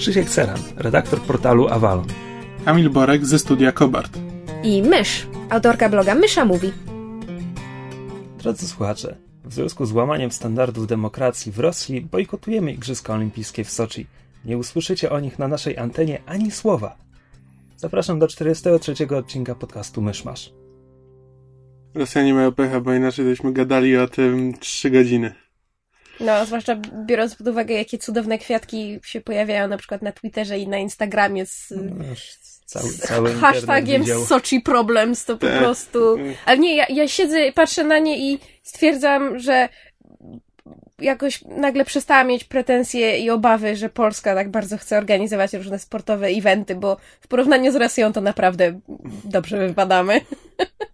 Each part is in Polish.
Krzysiek Ceran, redaktor portalu Avalon. Kamil Borek ze studia Kobart. i Mysz, autorka bloga Mysza Mówi. Drodzy słuchacze, w związku z łamaniem standardów demokracji w Rosji bojkotujemy Igrzyska Olimpijskie w Soczi. Nie usłyszycie o nich na naszej antenie ani słowa. Zapraszam do 43 odcinka podcastu Myszmasz. Rosjanie mają pecha, bo inaczej byśmy gadali o tym 3 godziny. No, zwłaszcza biorąc pod uwagę, jakie cudowne kwiatki się pojawiają na przykład na Twitterze i na Instagramie z, No Cały, z cały internet hashtagiem. Sochi Problems, to po Tak. prostu... Ale nie, ja, ja siedzę, patrzę na nie i stwierdzam, że jakoś nagle przestałam mieć pretensje i obawy, że Polska tak bardzo chce organizować różne sportowe eventy, bo w porównaniu z Rosją to naprawdę dobrze wypadamy.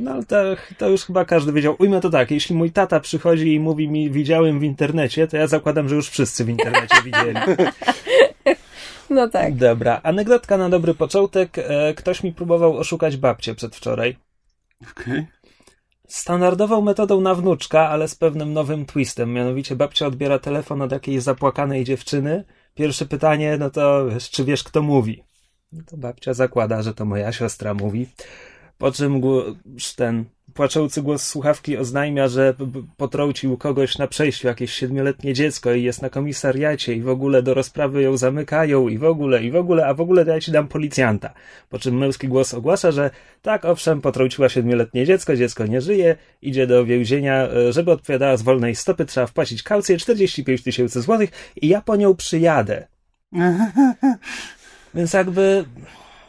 No ale to, to już chyba każdy wiedział. Ujmę to tak, jeśli mój tata przychodzi i mówi mi widziałem w internecie, to ja zakładam, że już wszyscy w internecie widzieli. No tak. Dobra, anegdotka na dobry początek. E, Ktoś mi próbował oszukać babcię przedwczoraj. Okej. Standardową metodą na wnuczka, ale z pewnym nowym twistem. Mianowicie babcia odbiera telefon od jakiejś zapłakanej dziewczyny. Pierwsze pytanie, no to czy wiesz, kto mówi? No to babcia zakłada, że to moja siostra mówi. Po czym ten płaczący głos słuchawki oznajmia, że potrącił kogoś na przejściu jakieś siedmioletnie dziecko i jest na komisariacie i w ogóle do rozprawy ją zamykają i w ogóle, i w ogóle, a w ogóle ja ci dam policjanta. Po czym męski głos ogłasza, że tak, owszem, potrąciła siedmioletnie dziecko, dziecko nie żyje, idzie do więzienia, e, żeby odpowiadała z wolnej stopy, trzeba wpłacić kaucję 45 tysięcy złotych i ja po nią przyjadę. Więc jakby,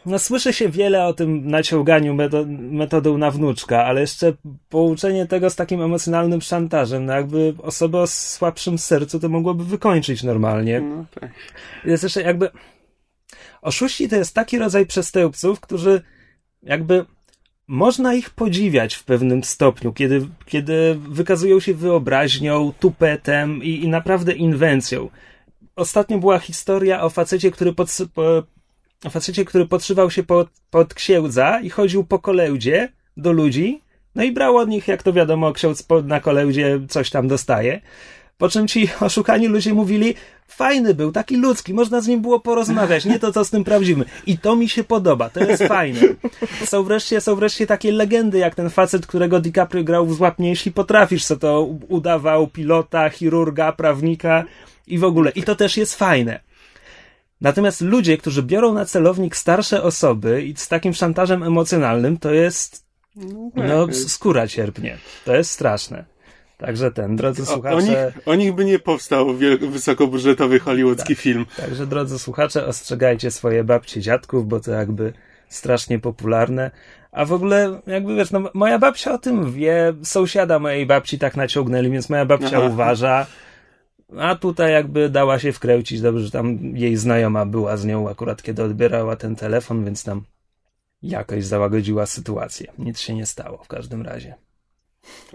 no słyszy się wiele o tym naciąganiu meto- metodą na wnuczka, ale jeszcze połączenie tego z takim emocjonalnym szantażem, no jakby osoba o słabszym sercu to mogłoby wykończyć normalnie. No tak. Jest jeszcze jakby. Oszuści to jest taki rodzaj przestępców, którzy jakby. Można ich podziwiać w pewnym stopniu, kiedy, kiedy wykazują się wyobraźnią, tupetem i, i naprawdę inwencją. Ostatnio była historia o facecie, który, pods- po, o facecie, który podszywał się pod, pod księdza i chodził po kolędzie do ludzi, no i brał od nich, jak to wiadomo, ksiądz na kolędzie coś tam dostaje. Po czym ci oszukani ludzie mówili, fajny był, taki ludzki, można z nim było porozmawiać, nie to co z tym prawdziwym. I to mi się podoba, to jest fajne. Są wreszcie, są wreszcie takie legendy, jak ten facet, którego DiCaprio grał w Złapnie, jeśli potrafisz, co to udawał pilota, chirurga, prawnika i w ogóle. I to też jest fajne. Natomiast ludzie, którzy biorą na celownik starsze osoby i z takim szantażem emocjonalnym, to jest, no, s- skóra cierpnie. To jest straszne. Także ten, drodzy O, o, nich, słuchacze, o nich by nie powstał wiel- wysokobudżetowy hollywoodzki film. także drodzy słuchacze, ostrzegajcie swoje babcie, dziadków, bo to jakby strasznie popularne. A w ogóle, jakby wiesz, no, moja babcia o tym wie, sąsiada mojej babci tak naciągnęli, więc moja babcia Aha. uważa. A tutaj jakby dała się wkręcić, dobrze, że tam jej znajoma była z nią akurat, kiedy odbierała ten telefon, więc tam jakoś załagodziła sytuację. Nic się nie stało w każdym razie.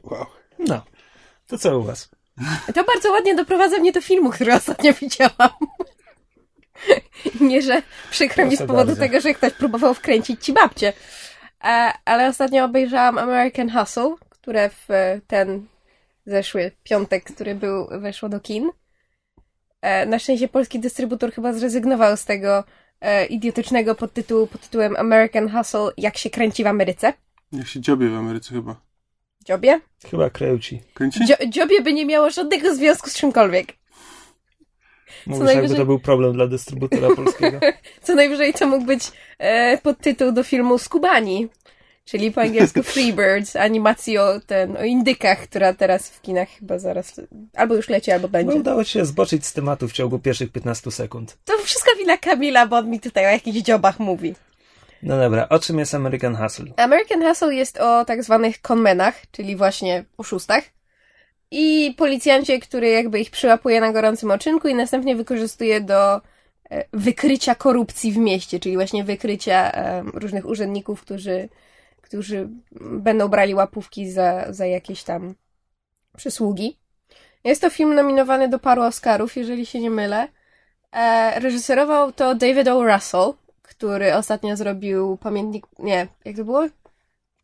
Wow. No, to co u was? To bardzo ładnie doprowadza mnie do filmu, który ostatnio widziałam. Nie, że przykro mi z powodu bardzo. tego, że ktoś próbował wkręcić ci babcię. E, ale ostatnio obejrzałam American Hustle, które w ten zeszły piątek, który był, weszło do kin. E, na szczęście polski dystrybutor chyba zrezygnował z tego e, idiotycznego podtytułu pod tytułem American Hustle, jak się kręci w Ameryce. Jak się dziobie w Ameryce chyba. Dziobie? Chyba kręci. Kręci? Dzio- dziobie by nie miało żadnego związku z czymkolwiek. Mówisz, jakby najwyżej- to był problem dla dystrybutora polskiego. Co najwyżej to mógł być e, podtytuł do filmu Skubani, czyli po angielsku Freebirds, animacji o, ten, o indykach, która teraz w kinach chyba zaraz, albo już leci, albo No, będzie. udało ci się zboczyć z tematu w ciągu pierwszych 15 sekund. To wszystko wina Kamila, bo on mi tutaj o jakichś dziobach mówi. No dobra, o czym jest American Hustle? American Hustle jest o tak zwanych conmenach, czyli właśnie oszustach. I policjancie, który jakby ich przyłapuje na gorącym oczynku i następnie wykorzystuje do e, wykrycia korupcji w mieście, czyli właśnie wykrycia e, różnych urzędników, którzy, którzy będą brali łapówki za, za jakieś tam przysługi. Jest to film nominowany do paru Oscarów, jeżeli się nie mylę. E, reżyserował to David O. Russell, który ostatnio zrobił pamiętnik, nie, jak to było?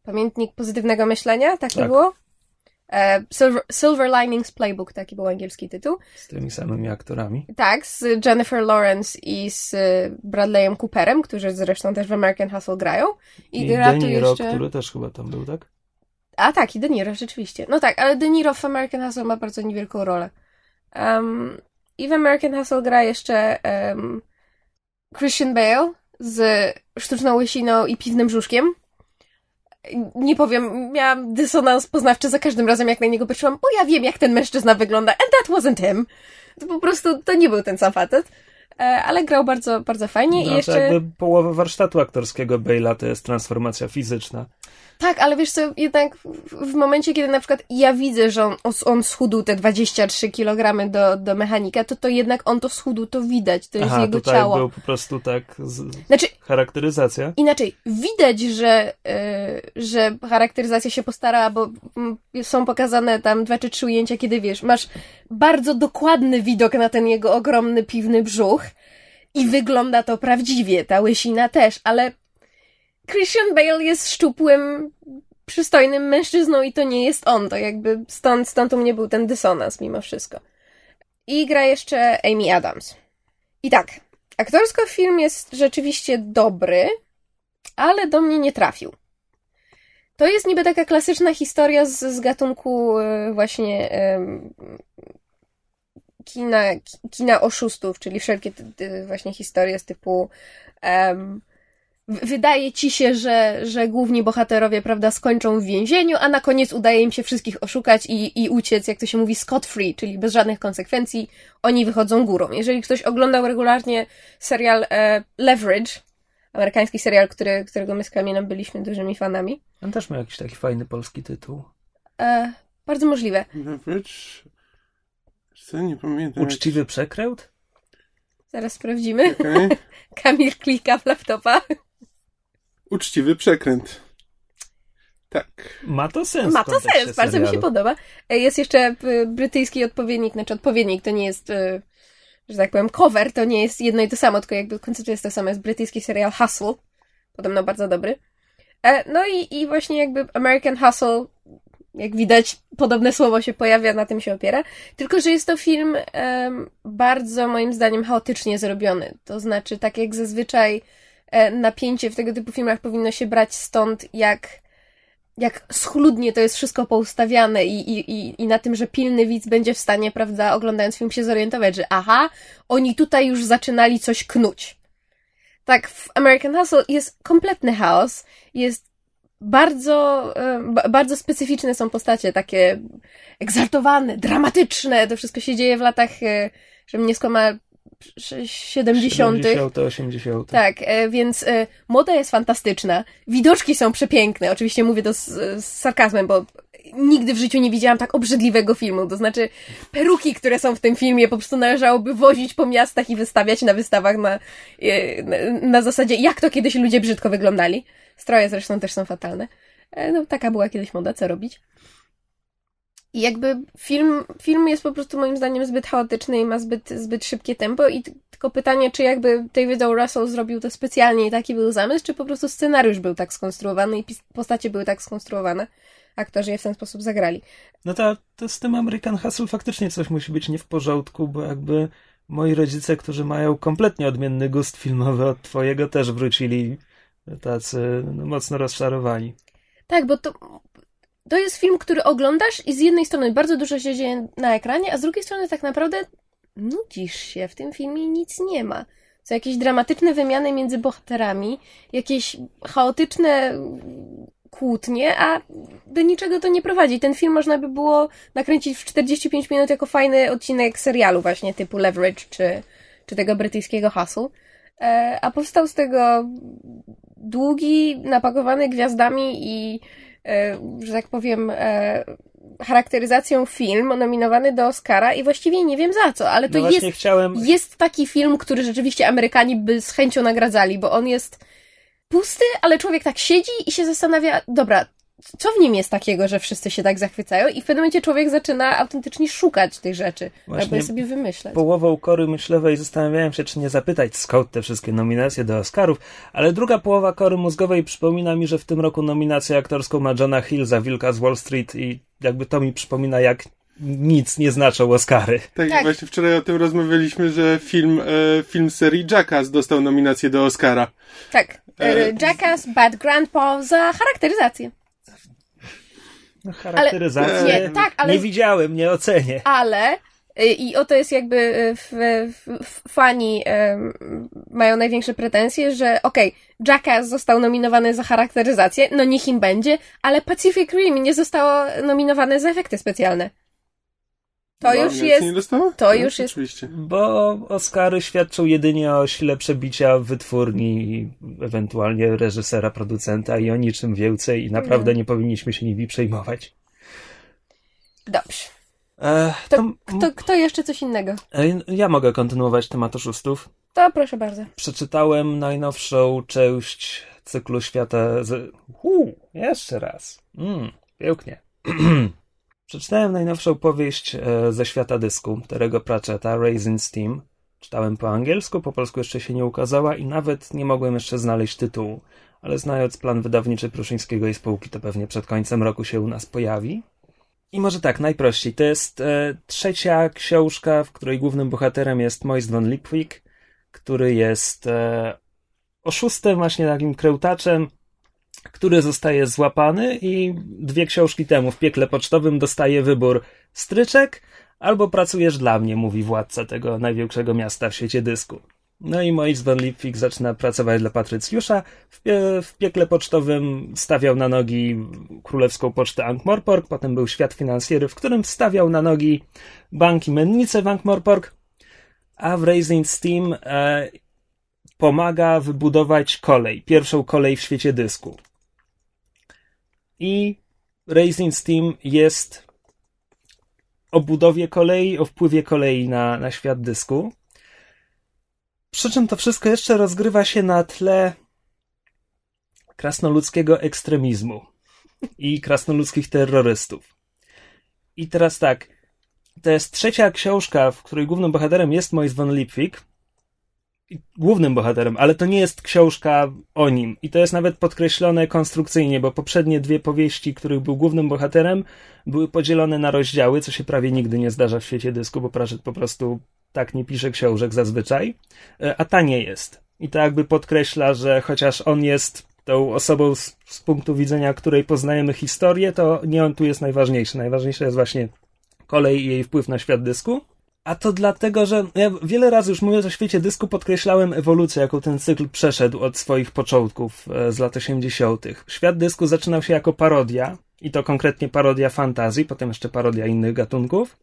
Pamiętnik pozytywnego myślenia, tak Tak. było? E, Silver, Silver Linings Playbook, taki był angielski tytuł. Z tymi samymi aktorami. Tak, z Jennifer Lawrence i z Bradleyem Cooperem, którzy zresztą też w American Hustle grają. I, I De Niro, jeszcze... który też chyba tam był, tak? A tak, i De Niro, rzeczywiście. No tak, ale De Niro w American Hustle ma bardzo niewielką rolę. Um, I w American Hustle gra jeszcze um, Christian Bale z sztuczną łysiną i piwnym brzuszkiem. Nie powiem, miałam dysonans poznawczy za każdym razem, jak na niego patrzyłam. O, ja wiem, jak ten mężczyzna wygląda, and that wasn't him. To po prostu, to nie był ten sam facet. E, Ale grał bardzo, bardzo fajnie No, i to jeszcze... jakby połowa warsztatu aktorskiego Bale'a to jest transformacja fizyczna. Tak, ale wiesz co, jednak w, momencie, kiedy na przykład ja widzę, że on, on schudł te 23 kg do, do mechanika, to to jednak on to schudł, to widać, to jest Aha, jego tutaj ciało. był po prostu tak z... Znaczy, charakteryzacja. inaczej, widać, że, yy, że charakteryzacja się postarała, bo mm, są pokazane tam dwa czy trzy ujęcia, kiedy wiesz, masz bardzo dokładny widok na ten jego ogromny piwny brzuch i wygląda to prawdziwie, ta łysina też, ale Christian Bale jest szczupłym, przystojnym mężczyzną i to nie jest on, to jakby stąd, stąd u mnie był ten dysonans mimo wszystko. I gra jeszcze Amy Adams. I tak, aktorsko film jest rzeczywiście dobry, ale do mnie nie trafił. To jest niby taka klasyczna historia z, z gatunku e, właśnie em, kina, kina oszustów, czyli wszelkie te, te właśnie historie z typu w- wydaje ci się, że, że główni bohaterowie, prawda, skończą w więzieniu, a na koniec udaje im się wszystkich oszukać i, i uciec, jak to się mówi, scot-free, czyli bez żadnych konsekwencji. Oni wychodzą górą. Jeżeli ktoś oglądał regularnie serial e, Leverage, amerykański serial, który, którego my z Kamilem byliśmy dużymi fanami, On też ma jakiś taki fajny polski tytuł. e, bardzo możliwe. Leverage? Co, nie pamiętam. Uczciwy przekręt? Zaraz sprawdzimy. Okej. Kamil klika w laptopa. Uczciwy przekręt. Tak. Ma to sens. Ma to sens, bardzo mi się serialu. podoba. E, Jest jeszcze y, brytyjski odpowiednik, znaczy odpowiednik to nie jest, y, że tak powiem, cover, to nie jest jedno i to samo, tylko jakby koncept jest to samo, jest brytyjski serial Hustle, podobno bardzo dobry. E, No i, i właśnie jakby American Hustle, jak widać, podobne słowo się pojawia, na tym się opiera, tylko że jest to film bardzo, moim zdaniem, chaotycznie zrobiony. To znaczy, tak jak zazwyczaj e, napięcie w tego typu filmach powinno się brać stąd, jak jak schludnie to jest wszystko poustawiane i, i, i, na tym, że pilny widz będzie w stanie, prawda, oglądając film się zorientować, że aha, oni tutaj już zaczynali coś knuć. Tak, w American Hustle jest kompletny chaos, jest bardzo, e, ba- bardzo specyficzne są postacie, takie egzaltowane, dramatyczne, to wszystko się dzieje w latach, e, żebym nie skłamała, 70. 70, 80. Tak, e, więc e, moda jest fantastyczna, widoczki są przepiękne, oczywiście mówię to z, z sarkazmem, bo nigdy w życiu nie widziałam tak obrzydliwego filmu, to znaczy peruki, które są w tym filmie po prostu należałoby wozić po miastach i wystawiać na wystawach na, e, na, na zasadzie jak to kiedyś ludzie brzydko wyglądali. Stroje zresztą też są fatalne. No taka była kiedyś moda, co robić? I jakby film, film jest po prostu moim zdaniem zbyt chaotyczny i ma zbyt, zbyt szybkie tempo i tylko pytanie, czy jakby David O. Russell zrobił to specjalnie i taki był zamysł, czy po prostu scenariusz był tak skonstruowany i postacie były tak skonstruowane, aktorzy je w ten sposób zagrali. No to, to z tym American Hustle faktycznie coś musi być nie w porządku, bo jakby moi rodzice, którzy mają kompletnie odmienny gust filmowy od twojego, też wrócili tacy no, mocno rozczarowani. Tak, bo to, to jest film, który oglądasz i z jednej strony bardzo dużo się dzieje na ekranie, a z drugiej strony tak naprawdę nudzisz się. W tym filmie nic nie ma. Są jakieś dramatyczne wymiany między bohaterami, jakieś chaotyczne kłótnie, a do niczego to nie prowadzi. Ten film można by było nakręcić w 45 minut jako fajny odcinek serialu właśnie typu Leverage czy, czy tego brytyjskiego Hustle. E, A powstał z tego długi, napakowany gwiazdami i, że tak powiem, e, charakteryzacją film nominowany do Oscara i właściwie nie wiem za co, ale to No jest, chciałem... jest taki film, który rzeczywiście Amerykanie by z chęcią nagradzali, bo on jest pusty, ale człowiek tak siedzi i się zastanawia, dobra, co w nim jest takiego, że wszyscy się tak zachwycają i w pewnym momencie człowiek zaczyna autentycznie szukać tych rzeczy, Właśnie albo je sobie wymyślać. Połową kory myślowej zastanawiałem się, czy nie zapytać skąd te wszystkie nominacje do Oscarów, ale druga połowa kory mózgowej przypomina mi, że w tym roku nominację aktorską ma Johna Hill za Wilka z Wall Street i jakby to mi przypomina, jak nic nie znaczą Oscary. Tak, Tak. właśnie wczoraj o tym rozmawialiśmy, że film, e, film serii Jackass dostał nominację do Oscara. Tak, E, Jackass, Bad Grandpa za charakteryzację. No, charakteryzację Ale- nie, tak, ale- nie widziałem, nie ocenię. ale y, i o to jest jakby y, w, w, w, fani em, mają największe pretensje, że okej, Jackass został nominowany za charakteryzację, no niech im będzie, ale Pacific Rim nie zostało nominowane za efekty specjalne. To No, już jest, Nie to No, już jest- Oczywiście. Bo Oscary świadczą jedynie o sile przebicia wytwórni i ewentualnie reżysera, producenta i o niczym więcej i naprawdę Mhm. nie powinniśmy się nimi przejmować. dobrze. E, To, to, kto, kto jeszcze coś innego? e, ja mogę kontynuować temat oszustów. To proszę bardzo. Przeczytałem najnowszą część cyklu świata. Z... Uu, jeszcze raz. Mm, pięknie. Przeczytałem najnowszą powieść e, ze świata dysku Terego Pratchetta, Raising Steam. Czytałem po angielsku, po polsku jeszcze się nie ukazała i nawet nie mogłem jeszcze znaleźć tytułu. Ale znając plan wydawniczy Pruszyńskiego i spółki, to pewnie przed końcem roku się u nas pojawi. I może tak, najprościej. To jest e, trzecia książka, w której głównym bohaterem jest Moist von Lipwig, który jest e, oszustem, właśnie takim krełtaczem, który zostaje złapany i dwie książki temu w piekle pocztowym dostaje wybór stryczek albo pracujesz dla mnie, mówi władca tego największego miasta w świecie dysku. No i Moritz von Lipwig zaczyna pracować dla Patrycjusza. W, pie- w piekle pocztowym stawiał na nogi królewską pocztę Ankh-Morpork, potem był świat finansjery, w którym stawiał na nogi banki mennice w Ankh-Morpork, a w Raising Steam e, pomaga wybudować kolej, pierwszą kolej w świecie dysku. I Raising Steam jest o budowie kolei, o wpływie kolei na, na świat dysku. Przy czym to wszystko jeszcze rozgrywa się na tle krasnoludzkiego ekstremizmu i krasnoludzkich terrorystów. I teraz tak, to jest trzecia książka, w której głównym bohaterem jest Mois von Lipwig. Głównym bohaterem, ale to nie jest książka o nim. I to jest nawet podkreślone konstrukcyjnie, bo poprzednie dwie powieści, których był głównym bohaterem, były podzielone na rozdziały, co się prawie nigdy nie zdarza w świecie dysku, bo Pratchett po prostu tak nie pisze książek zazwyczaj. E, A ta nie jest. I to jakby podkreśla, że chociaż on jest tą osobą z, z punktu widzenia, której poznajemy historię, to nie on tu jest najważniejszy. Najważniejsze jest właśnie kolej i jej wpływ na świat dysku. A to dlatego, że ja wiele razy już mówiąc o świecie dysku podkreślałem ewolucję, jaką ten cykl przeszedł od swoich początków e, z lat 80. Świat dysku zaczynał się jako parodia, i to konkretnie parodia fantazji, potem jeszcze parodia innych gatunków.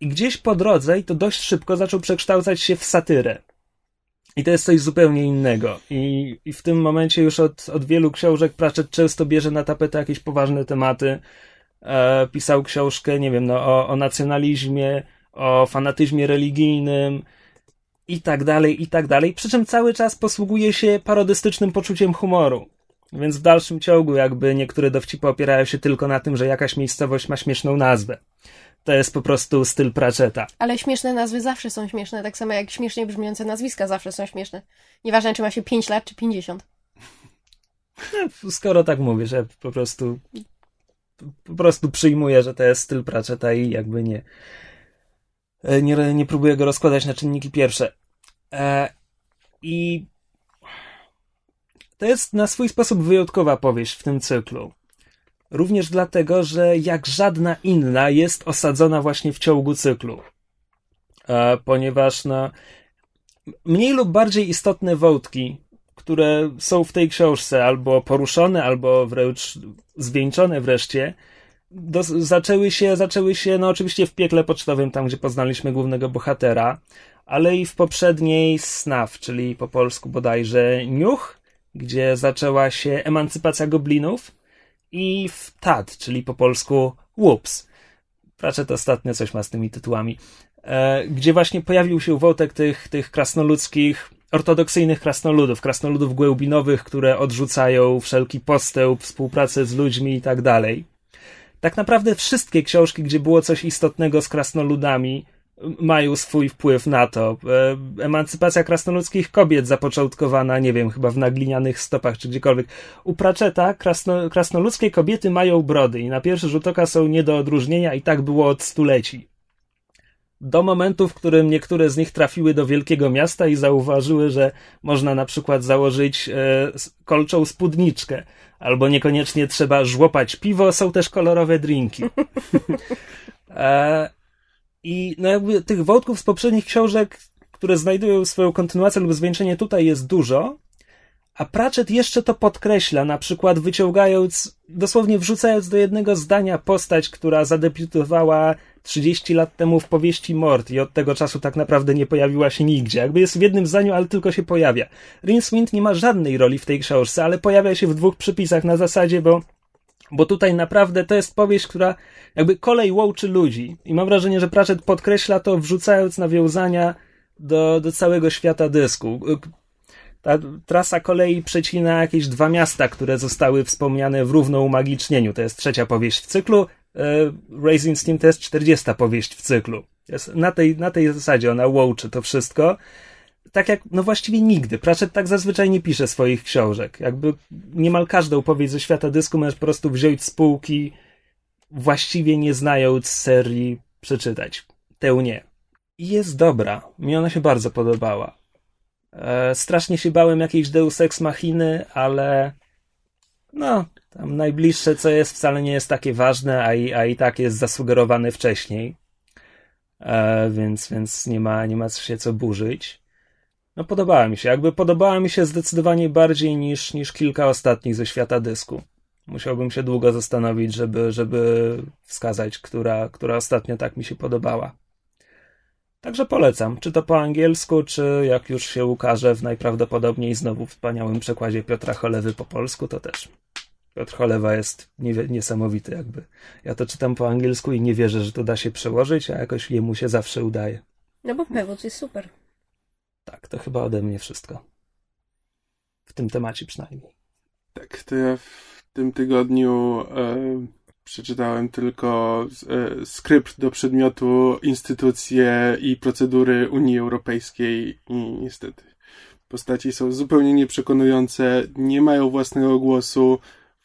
I gdzieś po drodze, i to dość szybko, zaczął przekształcać się w satyrę. I to jest coś zupełnie innego. I, i w tym momencie już od, od wielu książek Pratchett często bierze na tapetę jakieś poważne tematy. E, pisał książkę, nie wiem, no, o, o nacjonalizmie, o fanatyzmie religijnym i tak dalej, i tak dalej. Przy czym cały czas posługuje się parodystycznym poczuciem humoru. Więc w dalszym ciągu jakby niektóre dowcipy opierają się tylko na tym, że jakaś miejscowość ma śmieszną nazwę. To jest po prostu styl Pratchetta. Ale śmieszne nazwy zawsze są śmieszne, tak samo jak śmiesznie brzmiące nazwiska zawsze są śmieszne. Nieważne, czy ma się 5 lat, czy 50. No, Skoro tak mówisz, ja po prostu po prostu przyjmuję, że to jest styl Pratchetta i jakby nie nie, nie próbuję go rozkładać na czynniki pierwsze. E, I to jest na swój sposób wyjątkowa powieść w tym cyklu. Również dlatego, że jak żadna inna jest osadzona właśnie w ciągu cyklu. E, ponieważ no, mniej lub bardziej istotne wątki, które są w tej książce albo poruszone, albo wręcz zwieńczone wreszcie, do, zaczęły się, zaczęły się, no oczywiście w piekle pocztowym, tam gdzie poznaliśmy głównego bohatera, ale i w poprzedniej Snaf, czyli po polsku bodajże Niuch, gdzie zaczęła się emancypacja goblinów i w Tad, czyli po polsku Whoops. Pratchett ostatnio coś ma z tymi tytułami. E, gdzie właśnie pojawił się wątek tych, tych krasnoludzkich, ortodoksyjnych krasnoludów, krasnoludów głębinowych, które odrzucają wszelki postęp, współpracę z ludźmi i tak dalej. Tak naprawdę wszystkie książki, gdzie było coś istotnego z krasnoludami, mają swój wpływ na to. E, emancypacja krasnoludzkich kobiet zapoczątkowana, nie wiem, chyba w naglinianych stopach czy gdziekolwiek. U Pratchetta krasno, krasnoludzkie kobiety mają brody i na pierwszy rzut oka są nie do odróżnienia i tak było od stuleci. Do momentu, w którym niektóre z nich trafiły do wielkiego miasta i zauważyły, że można na przykład założyć e, kolczą spódniczkę, albo niekoniecznie trzeba żłopać piwo, są też kolorowe drinki. e, i no jakby tych wątków z poprzednich książek, które znajdują swoją kontynuację lub zwieńczenie tutaj jest dużo, a Pratchett jeszcze to podkreśla, na przykład wyciągając, dosłownie wrzucając do jednego zdania postać, która zadebiutowała 30 lat temu w powieści Mort i od tego czasu tak naprawdę nie pojawiła się nigdzie. Jakby jest w jednym zdaniu, ale tylko się pojawia. Rincewind nie ma żadnej roli w tej książce, ale pojawia się w dwóch przypisach na zasadzie, bo bo tutaj naprawdę to jest powieść, która jakby kolej łączy ludzi. I mam wrażenie, że Pratchett podkreśla to, wrzucając nawiązania do, do całego świata dysku. Ta trasa kolei przecina jakieś dwa miasta, które zostały wspomniane w równoumagicznieniu. To jest trzecia powieść w cyklu. E, Raising Steam to jest czterdziesta powieść w cyklu. Jest na, tej, na tej zasadzie ona łączy to wszystko tak jak, no właściwie nigdy. Pratchett tak zazwyczaj nie pisze swoich książek. Jakby niemal każdą powieść ze świata dysku możesz po prostu wziąć z półki, właściwie nie znając serii, przeczytać. Tę nie. I jest dobra. Mi ona się bardzo podobała. E, strasznie się bałem jakiejś Deus Ex Machiny, ale no, tam najbliższe co jest wcale nie jest takie ważne, a i, a i tak jest zasugerowane wcześniej. E, więc, więc nie ma, nie ma się co burzyć. No podobała mi się. Jakby podobała mi się zdecydowanie bardziej niż, niż kilka ostatnich ze świata dysku. Musiałbym się długo zastanowić, żeby, żeby wskazać, która, która ostatnio tak mi się podobała. Także polecam, czy to po angielsku, czy jak już się ukaże w najprawdopodobniej znowu wspaniałym przekładzie Piotra Cholewy po polsku, to też. Piotr Cholewa jest niesamowity jakby. Ja to czytam po angielsku i nie wierzę, że to da się przełożyć, a jakoś jemu się zawsze udaje. No bo przewód jest super. Tak, to chyba ode mnie wszystko. W tym temacie przynajmniej. Tak, to ja w tym tygodniu e, przeczytałem tylko e, skrypt do przedmiotu instytucje i procedury Unii Europejskiej i niestety postaci są zupełnie nieprzekonujące, nie mają własnego głosu,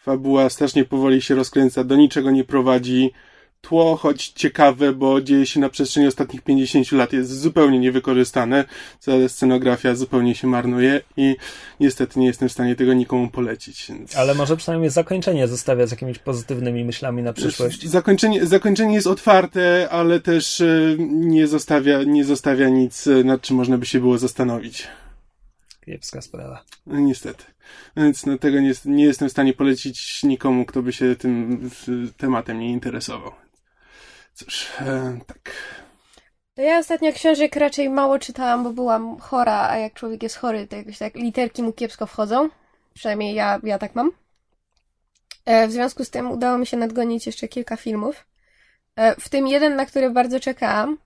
fabuła strasznie powoli się rozkręca, do niczego nie prowadzi tło, choć ciekawe, bo dzieje się na przestrzeni ostatnich 50 lat, jest zupełnie niewykorzystane. Cała scenografia zupełnie się marnuje i niestety nie jestem w stanie tego nikomu polecić. Więc... Ale może przynajmniej zakończenie zostawia z jakimiś pozytywnymi myślami na przyszłość. Zakończenie, zakończenie jest otwarte, ale też e, nie zostawia, nie zostawia nic, e, nad czym można by się było zastanowić. Kiepska sprawa. No, niestety. Więc no, tego nie, nie jestem w stanie polecić nikomu, kto by się tym tematem nie interesował. Cóż, e, tak. To ja ostatnio książek raczej mało czytałam, bo byłam chora, a jak człowiek jest chory, to jakoś tak literki mu kiepsko wchodzą. Przynajmniej ja, ja tak mam. E, w związku z tym udało mi się nadgonić jeszcze kilka filmów. E, w tym jeden, na który bardzo czekałam.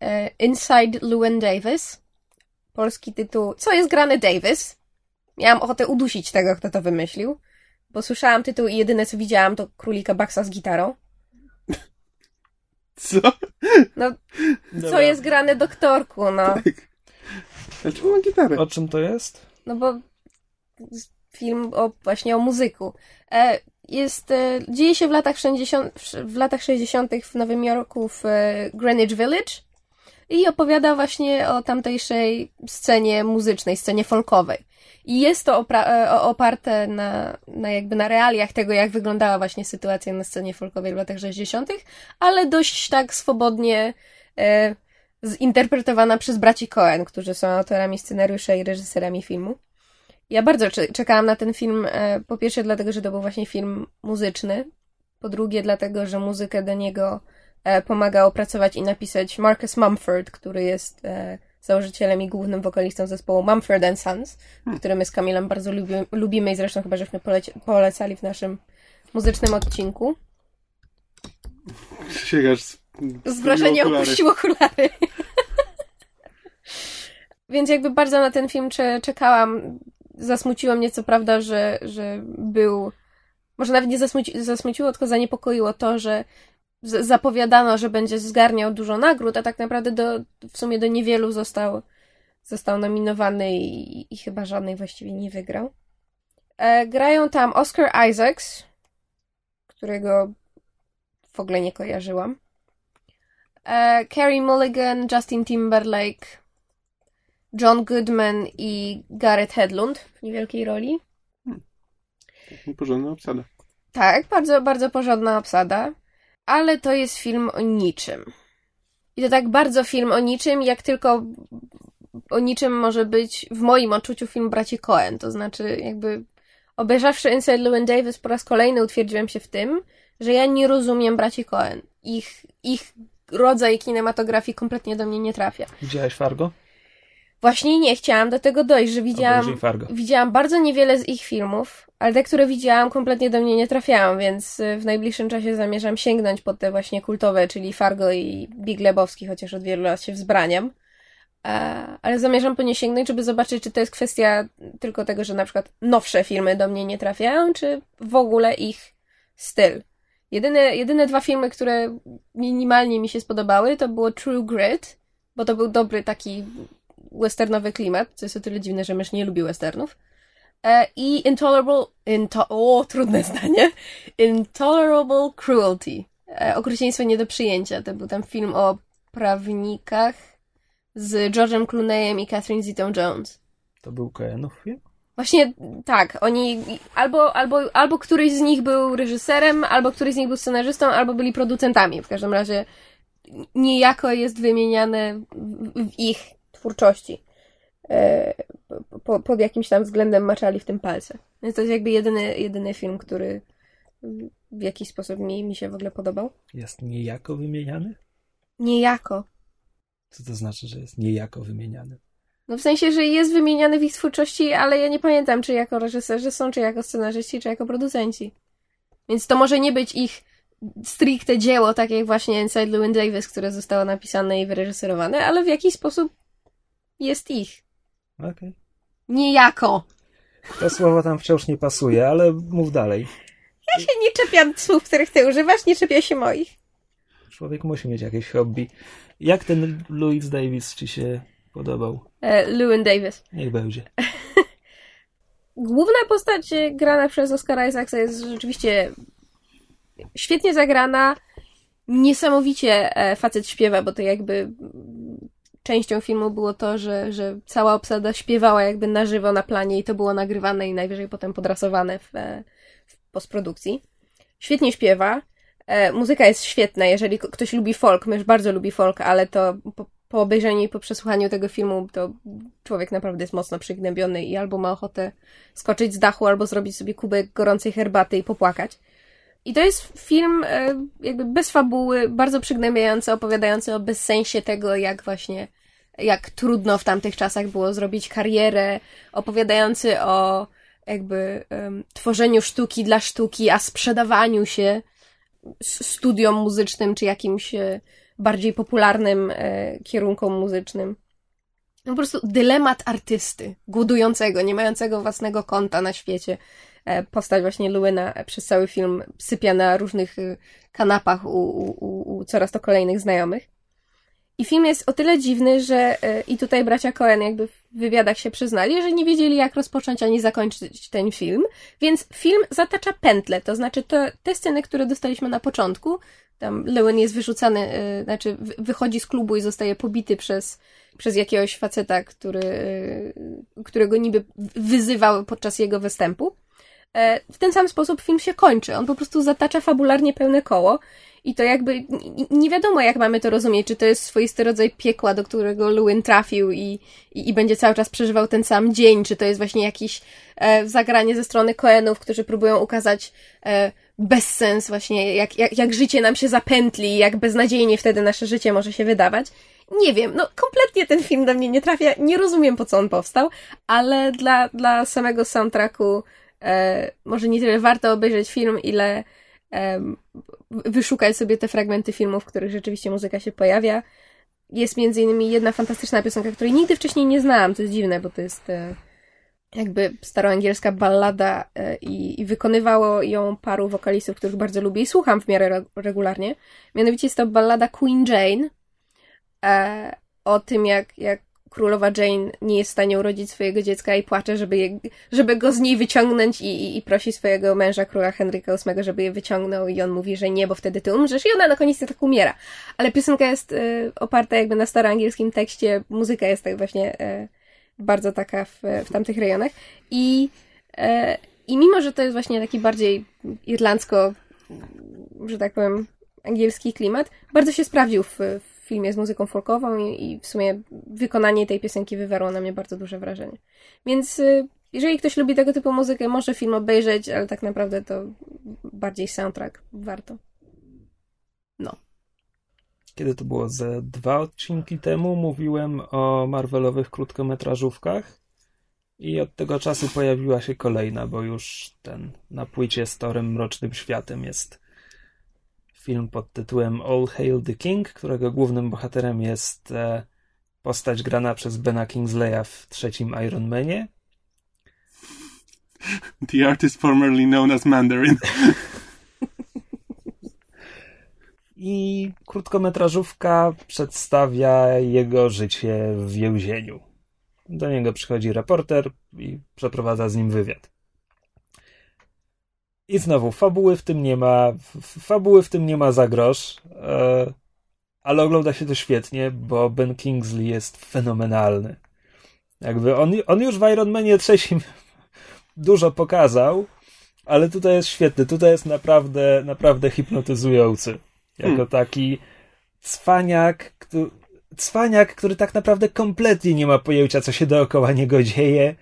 E, Inside Llewyn Davis. Polski tytuł Co jest grane Davis? Miałam ochotę udusić tego, kto to wymyślił. Bo słyszałam tytuł i jedyne co widziałam to królika Baxa z gitarą. Co? No, Dobra. co jest grane doktorku, no. Tak. Dlaczego ma gitarę? O czym to jest? No bo film o, właśnie o muzyku. E, jest, e, dzieje się w latach 60, w latach 60. w Nowym Jorku w e, Greenwich Village i opowiada właśnie o tamtejszej scenie muzycznej, scenie folkowej. I jest to e, oparte na, na jakby na realiach tego, jak wyglądała właśnie sytuacja na scenie folkowej w latach 60., ale dość tak swobodnie e, zinterpretowana przez braci Cohen, którzy są autorami scenariusza i reżyserami filmu. Ja bardzo czekałam na ten film, e, po pierwsze dlatego, że to był właśnie film muzyczny, po drugie dlatego, że muzykę do niego e, pomagał opracować i napisać Marcus Mumford, który jest e, założycielem i głównym wokalistą zespołu Mumford Sons, hmm. który my z Kamilem bardzo lubi, lubimy i zresztą chyba żeśmy poleci, polecali w naszym muzycznym odcinku. Sięgasz z, z wrażenia opuścił okulary. Więc jakby bardzo na ten film czekałam. Zasmuciło mnie co prawda, że, że był... Może nawet nie zasmuci, zasmuciło, tylko zaniepokoiło to, że zapowiadano, że będzie zgarniał dużo nagród, a tak naprawdę do, w sumie do niewielu został, został nominowany i, i chyba żadnej właściwie nie wygrał. E, grają tam Oscar Isaacs, którego w ogóle nie kojarzyłam. E, Carrie Mulligan, Justin Timberlake, John Goodman i Gareth Hedlund w niewielkiej roli. Hmm. Porządna obsada. Tak, bardzo, bardzo porządna obsada ale to jest film o niczym. I to tak bardzo film o niczym, jak tylko o niczym może być w moim odczuciu film braci Cohen. To znaczy, jakby obejrzawszy Inside Llewyn Davis po raz kolejny utwierdziłem się w tym, że ja nie rozumiem braci Cohen. Ich, ich rodzaj kinematografii kompletnie do mnie nie trafia. Widziałeś Fargo? Właśnie nie chciałam do tego dojść, że widziałam, widziałam bardzo niewiele z ich filmów, ale te, które widziałam, kompletnie do mnie nie trafiają, więc y, w najbliższym czasie zamierzam sięgnąć pod te właśnie kultowe, czyli Fargo i Big Lebowski, chociaż od wielu lat się wzbraniam. E, ale zamierzam po nie sięgnąć, żeby zobaczyć, czy to jest kwestia tylko tego, że na przykład nowsze filmy do mnie nie trafiają, czy w ogóle ich styl. Jedyne, jedyne dwa filmy, które minimalnie mi się spodobały, to było True Grit, bo to był dobry taki westernowy klimat, co jest o tyle dziwne, że mysz nie lubi westernów. E, I Intolerable, into, o, trudne zdanie, Intolerable Cruelty. E, okrucieństwo nie do przyjęcia. To był tam film o prawnikach z George'em Clooneyem i Catherine Zeta-Jones. To był Coenów film? Właśnie tak, oni albo, albo, albo któryś z nich był reżyserem, albo któryś z nich był scenarzystą, albo byli producentami. W każdym razie niejako jest wymieniane w ich twórczości. E, po, pod jakimś tam względem maczali w tym palce. Więc to jest jakby jedyny, jedyny film, który w jakiś sposób mi, mi się w ogóle podobał. Jest niejako wymieniany? Niejako. Co to znaczy, że jest niejako wymieniany? No w sensie, że jest wymieniany w ich twórczości, ale ja nie pamiętam, czy jako reżyserzy są, czy jako scenarzyści, czy jako producenci. Więc to może nie być ich stricte dzieło, tak jak właśnie Inside Llewyn Davis, które zostało napisane i wyreżyserowane, ale w jakiś sposób jest ich. Okej. Okay. Niejako. To słowo tam wciąż nie pasuje, ale mów dalej. Ja się nie czepiam słów, których ty używasz, nie czepia się moich. Człowiek musi mieć jakieś hobby. Jak ten Louis Davis ci się podobał? E, Lewin Davis. Niech będzie. Główna postać grana przez Oscara Isaaca jest rzeczywiście świetnie zagrana. Niesamowicie e, facet śpiewa, bo to jakby częścią filmu było to, że, że cała obsada śpiewała jakby na żywo na planie i to było nagrywane i najwyżej potem podrasowane w, w postprodukcji. Świetnie śpiewa. E, muzyka jest świetna, jeżeli ktoś lubi folk, mysz bardzo lubi folk, ale to po, po obejrzeniu i po przesłuchaniu tego filmu to człowiek naprawdę jest mocno przygnębiony i albo ma ochotę skoczyć z dachu, albo zrobić sobie kubek gorącej herbaty i popłakać. I to jest film e, jakby bez fabuły, bardzo przygnębiający, opowiadający o bezsensie tego, jak właśnie jak trudno w tamtych czasach było zrobić karierę, opowiadający o jakby um, tworzeniu sztuki dla sztuki, a sprzedawaniu się studiom muzycznym czy jakimś e, bardziej popularnym e, kierunkom muzycznym. No, po prostu dylemat artysty, głodującego, nie mającego własnego konta na świecie. E, postać właśnie Luena przez cały film sypia na różnych e, kanapach u, u, u coraz to kolejnych znajomych. I film jest o tyle dziwny, że e, i tutaj bracia Cohen jakby w wywiadach się przyznali, że nie wiedzieli jak rozpocząć ani zakończyć ten film, więc film zatacza pętlę, to znaczy to, te sceny, które dostaliśmy na początku, tam Lewin jest wyrzucany, yy, znaczy wychodzi z klubu i zostaje pobity przez, przez jakiegoś faceta, który, yy, którego niby wyzywał podczas jego występu. W ten sam sposób film się kończy. On po prostu zatacza fabularnie pełne koło i to jakby nie wiadomo, jak mamy to rozumieć, czy to jest swoisty rodzaj piekła, do którego Lewin trafił i, i, i będzie cały czas przeżywał ten sam dzień, czy to jest właśnie jakiś e, zagranie ze strony Coenów, którzy próbują ukazać e, bezsens właśnie, jak, jak, jak życie nam się zapętli, jak beznadziejnie wtedy nasze życie może się wydawać. Nie wiem, no kompletnie ten film do mnie nie trafia, nie rozumiem po co on powstał, ale dla, dla samego soundtracku e, może nie tyle warto obejrzeć film, ile em, wyszukać sobie te fragmenty filmów, w których rzeczywiście muzyka się pojawia. Jest między innymi jedna fantastyczna piosenka, której nigdy wcześniej nie znałam, to jest dziwne, bo to jest e, jakby staroangielska ballada e, i, i wykonywało ją paru wokalistów, których bardzo lubię i słucham w miarę re- regularnie. Mianowicie jest to ballada Queen Jane e, o tym, jak, jak królowa Jane nie jest w stanie urodzić swojego dziecka i płacze, żeby, je, żeby go z niej wyciągnąć i, i, i prosi swojego męża, króla Henryka VIII, żeby je wyciągnął i on mówi, że nie, bo wtedy ty umrzesz i ona na koniec tak umiera. Ale piosenka jest y, oparta jakby na staroangielskim tekście, muzyka jest tak właśnie y, bardzo taka w, w tamtych rejonach i, y, i mimo, że to jest właśnie taki bardziej irlandzko, że tak powiem, angielski klimat, bardzo się sprawdził w, w filmie z muzyką folkową i, i w sumie wykonanie tej piosenki wywarło na mnie bardzo duże wrażenie. Więc y, jeżeli ktoś lubi tego typu muzykę, może film obejrzeć, ale tak naprawdę to bardziej soundtrack warto. No. Kiedy to było? Ze dwa odcinki temu mówiłem o Marvelowych krótkometrażówkach i od tego czasu pojawiła się kolejna, bo już ten na płycie z Torem Mrocznym Światem jest film pod tytułem All Hail the King, którego głównym bohaterem jest e, postać grana przez Bena Kingsleya w trzecim Iron Manie. The artist formerly known as Mandarin. I krótkometrażówka przedstawia jego życie w więzieniu. Do niego przychodzi reporter i przeprowadza z nim wywiad. I znowu, fabuły w tym nie ma, fabuły w tym nie ma za grosz, e, ale ogląda się to świetnie, bo Ben Kingsley jest fenomenalny. Jakby on, on już w Iron Manie trzecim dużo pokazał, ale tutaj jest świetny, tutaj jest naprawdę, naprawdę hipnotyzujący. Jako hmm. taki cwaniak, który, cwaniak, który tak naprawdę kompletnie nie ma pojęcia, co się dookoła niego dzieje.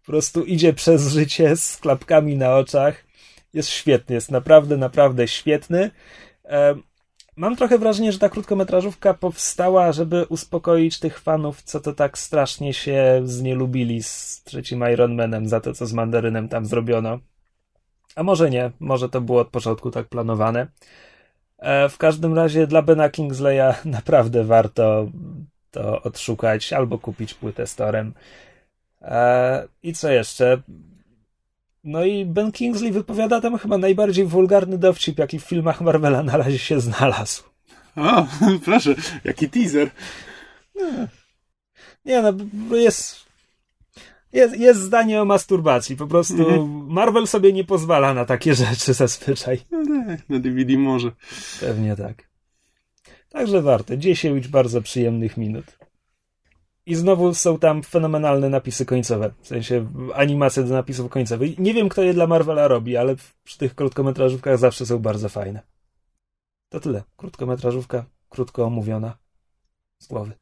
Po prostu idzie przez życie z klapkami na oczach jest świetny, jest naprawdę, naprawdę świetny. Mam trochę wrażenie, że ta krótkometrażówka powstała, żeby uspokoić tych fanów, co to tak strasznie się znielubili z trzecim Iron Manem za to, co z Mandarynem tam zrobiono. A może nie, może to było od początku tak planowane. E, w każdym razie dla Bena Kingsleya naprawdę warto to odszukać albo kupić płytę z torem. E, I co jeszcze? No i Ben Kingsley wypowiada tam chyba najbardziej wulgarny dowcip, jaki w filmach Marvela na razie się znalazł. O, proszę, jaki teaser. Nie, nie no, jest, jest, jest zdanie o masturbacji. Po prostu mhm. Marvel sobie nie pozwala na takie rzeczy zazwyczaj. No nie, na DVD może. Pewnie tak. Także warte. 10 bardzo przyjemnych minut. I znowu są tam fenomenalne napisy końcowe, w sensie animacje do napisów końcowych. Nie wiem, kto je dla Marvela robi, ale przy tych krótkometrażówkach zawsze są bardzo fajne. To tyle. Krótkometrażówka, krótko omówiona z głowy.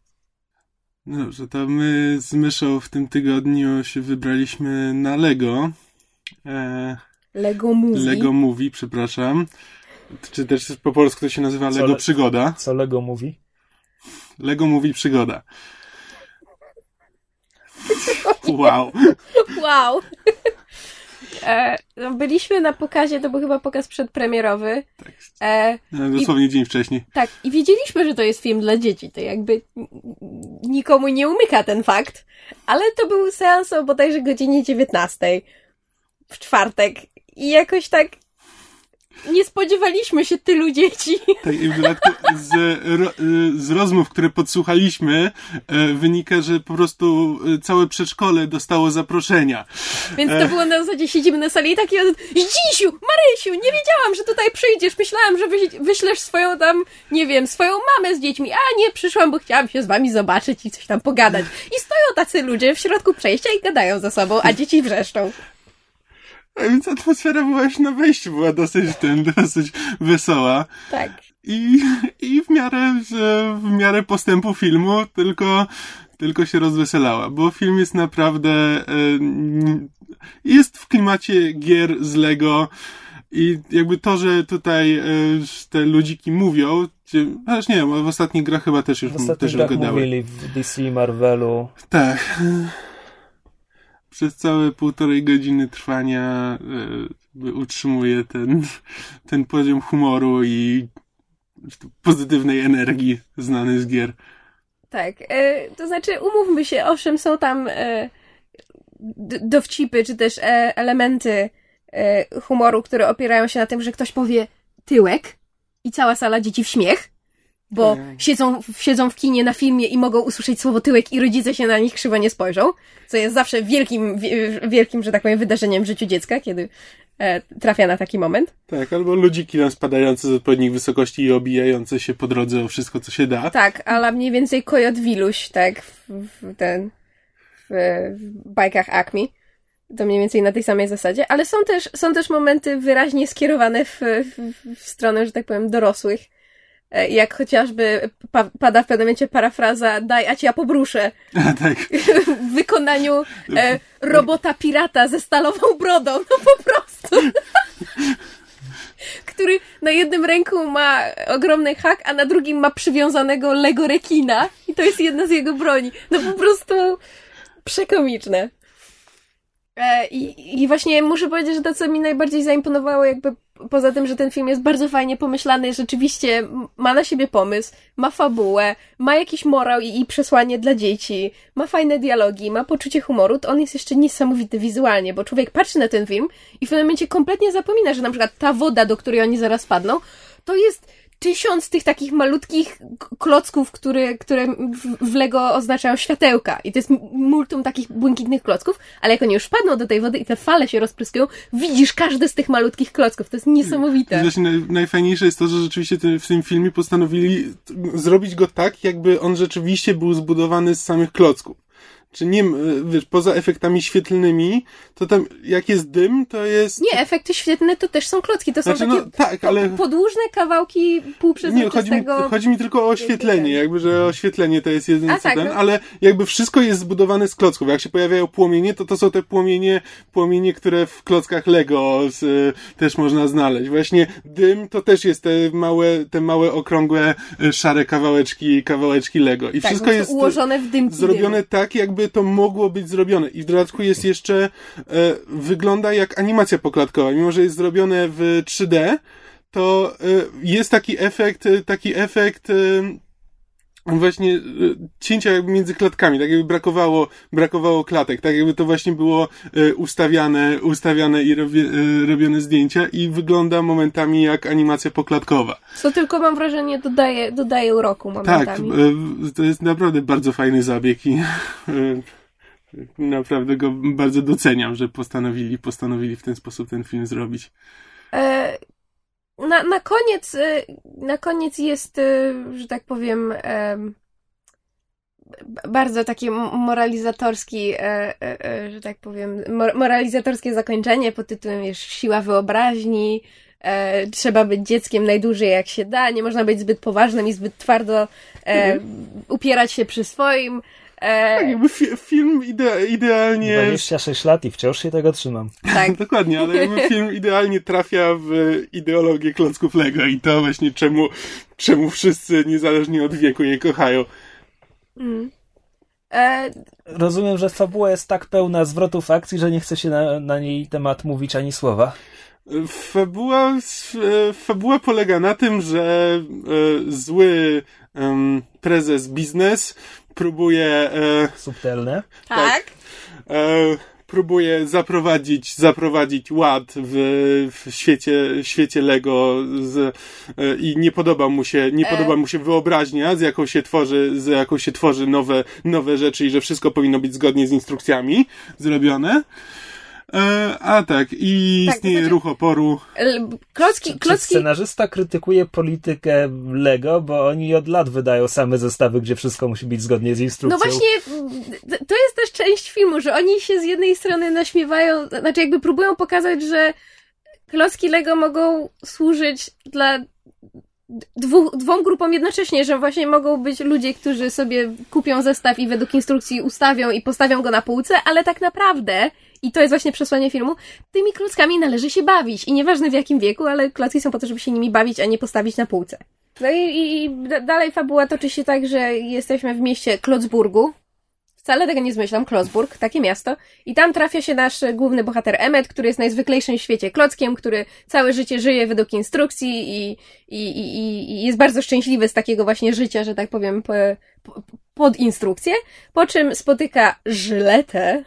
Dobrze, to my z Myszą w tym tygodniu się wybraliśmy na Lego. E... Lego Movie. Lego Movie, przepraszam. Czy też po polsku to się nazywa Lego le... Przygoda. Co Lego Movie? Lego Movie Przygoda. Wow. Wow. E, no byliśmy na pokazie, to był chyba pokaz przedpremierowy. Tak. E, no, dosłownie i, dzień wcześniej. Tak, i wiedzieliśmy, że to jest film dla dzieci. To jakby nikomu nie umyka ten fakt. Ale to był seans o bodajże godzinie 19 w czwartek. I jakoś tak nie spodziewaliśmy się tylu dzieci. Tak, i w dodatku z, z rozmów, które podsłuchaliśmy, e, wynika, że po prostu e, całe przedszkole dostało zaproszenia. Więc to e. było na zasadzie, siedzimy na sali i taki Zdzisiu, Marysiu, nie wiedziałam, że tutaj przyjdziesz. Myślałam, że wyślesz swoją tam, nie wiem, swoją mamę z dziećmi. A nie, przyszłam, bo chciałam się z wami zobaczyć i coś tam pogadać. I stoją tacy ludzie w środku przejścia i gadają ze sobą, a dzieci wrzeszczą. A więc atmosfera była już na wejściu, była dosyć ten, dosyć wesoła. Tak. I, i w miarę, w miarę postępu filmu tylko, tylko się rozweselała, bo film jest naprawdę, e, jest w klimacie gier z Lego, i jakby to, że tutaj e, te ludziki mówią, aż nie wiem, w ostatnich grach chyba też już, w też grach mówili w DC, Marvelu. Tak. Przez całe półtorej godziny trwania e, utrzymuje ten, ten poziom humoru i pozytywnej energii znany z gier. Tak, e, to znaczy umówmy się, owszem są tam e, dowcipy, czy też e, elementy e, humoru, które opierają się na tym, że ktoś powie tyłek i cała sala dzieci w śmiech, bo siedzą, siedzą w kinie na filmie i mogą usłyszeć słowo tyłek i rodzice się na nich krzywo nie spojrzą, co jest zawsze wielkim, wielkim, że tak powiem, wydarzeniem w życiu dziecka, kiedy e, trafia na taki moment. Tak, albo ludziki nam spadające z odpowiednich wysokości i obijające się po drodze o wszystko, co się da. Tak, ale mniej więcej Kojot Wiluś, tak, w, w ten, w, w bajkach Acme. To mniej więcej na tej samej zasadzie, ale są też, są też momenty wyraźnie skierowane w, w, w stronę, że tak powiem, dorosłych jak chociażby pa pada w pewnym momencie parafraza daj, a ci ja pobruszę. A, tak. w wykonaniu e, robota pirata ze stalową brodą. No po prostu. Który na jednym ręku ma ogromny hak, a na drugim ma przywiązanego Lego rekina. I to jest jedna z jego broni. No po prostu przekomiczne. E, I, I właśnie muszę powiedzieć, że to, co mi najbardziej zaimponowało, jakby poza tym, że ten film jest bardzo fajnie pomyślany, rzeczywiście ma na siebie pomysł, ma fabułę, ma jakiś morał i, i przesłanie dla dzieci, ma fajne dialogi, ma poczucie humoru, to on jest jeszcze niesamowity wizualnie, bo człowiek patrzy na ten film i w pewnym momencie kompletnie zapomina, że na przykład ta woda, do której oni zaraz padną, to jest tysiąc tych takich malutkich klocków, które, które w Lego oznaczają światełka. I to jest multum takich błękitnych klocków, ale jak oni już padną do tej wody i te fale się rozpryskują, widzisz każdy z tych malutkich klocków. To jest niesamowite. Właśnie naj, najfajniejsze jest to, że rzeczywiście w tym filmie postanowili zrobić go tak, jakby on rzeczywiście był zbudowany z samych klocków czy nie, wiesz, poza efektami świetlnymi, to tam, jak jest dym, to jest... Nie, efekty świetlne to też są klocki, to są znaczy, takie no, tak, ale... podłużne kawałki półprzezroczystego... Nie, chodzi mi, chodzi mi tylko o oświetlenie, jakby, że oświetlenie to jest jeden z tak, ten, no. ale jakby wszystko jest zbudowane z klocków. Jak się pojawiają płomienie, to to są te płomienie, płomienie, które w klockach Lego z, też można znaleźć. Właśnie dym to też jest te małe, te małe, okrągłe, szare kawałeczki, kawałeczki Lego. I tak, wszystko jest ułożone w dymki zrobione dymu. tak, jakby jakby to mogło być zrobione. I w dodatku jest jeszcze, e, wygląda jak animacja poklatkowa. Mimo, że jest zrobione w 3D, to e, jest taki efekt, e, taki efekt, e, właśnie e, cięcia między klatkami, tak jakby brakowało, brakowało klatek, tak jakby to właśnie było e, ustawiane, ustawiane i robię, robione zdjęcia i wygląda momentami jak animacja poklatkowa. Co tylko mam wrażenie dodaje, dodaje uroku momentami. Tak, to jest naprawdę bardzo fajny zabieg i naprawdę go bardzo doceniam, że postanowili, postanowili w ten sposób ten film zrobić. E na, na koniec, y, na koniec jest, y, że tak powiem, bardzo takie moralizatorski, e, e, e, że tak powiem, moralizatorskie zakończenie pod tytułem wiesz, siła wyobraźni, trzeba być dzieckiem najdłużej jak się da, nie można być zbyt poważnym i zbyt twardo mhm. upierać się przy swoim. E... Tak, jakby fi film ide idealnie... 26 lat i wciąż się tego trzymam. Tak. Dokładnie, ale jakby film idealnie trafia w ideologię klocków Lego i to właśnie czemu, czemu wszyscy, niezależnie od wieku, je kochają. Mm. E... Rozumiem, że fabuła jest tak pełna zwrotów akcji, że nie chce się na, na niej temat mówić ani słowa. Fabuła, fabuła polega na tym, że e, zły prezes biznes próbuje... E, Subtelne. Tak. tak e, próbuje zaprowadzić, zaprowadzić ład w, w świecie, świecie Lego z, e, i nie podoba mu się, nie e. podoba mu się wyobraźnia, z jaką się tworzy, z jaką się tworzy nowe, nowe rzeczy i że wszystko powinno być zgodnie z instrukcjami zrobione. E, a tak, i tak, istnieje znaczy, ruch oporu. Klocki, czy, klocki... Czy scenarzysta krytykuje politykę Lego, bo oni od lat wydają same zestawy, gdzie wszystko musi być zgodnie z instrukcją. No właśnie, to jest też część filmu, że oni się z jednej strony naśmiewają, znaczy jakby próbują pokazać, że klocki Lego mogą służyć dla dwu, dwóm grupom jednocześnie, że właśnie mogą być ludzie, którzy sobie kupią zestaw i według instrukcji ustawią i postawią go na półce, ale tak naprawdę i to jest właśnie przesłanie filmu, tymi klockami należy się bawić. I nieważne w jakim wieku, ale klocki są po to, żeby się nimi bawić, a nie postawić na półce. No i, i, i dalej fabuła toczy się tak, że jesteśmy w mieście Klocburgu, wcale tego nie zmyślam, Klosburg, takie miasto. I tam trafia się nasz główny bohater Emmet, który jest najzwyklejszym w świecie klockiem, który całe życie żyje według instrukcji i, i, i, i jest bardzo szczęśliwy z takiego właśnie życia, że tak powiem, po, po, pod instrukcję. Po czym spotyka Żyletę.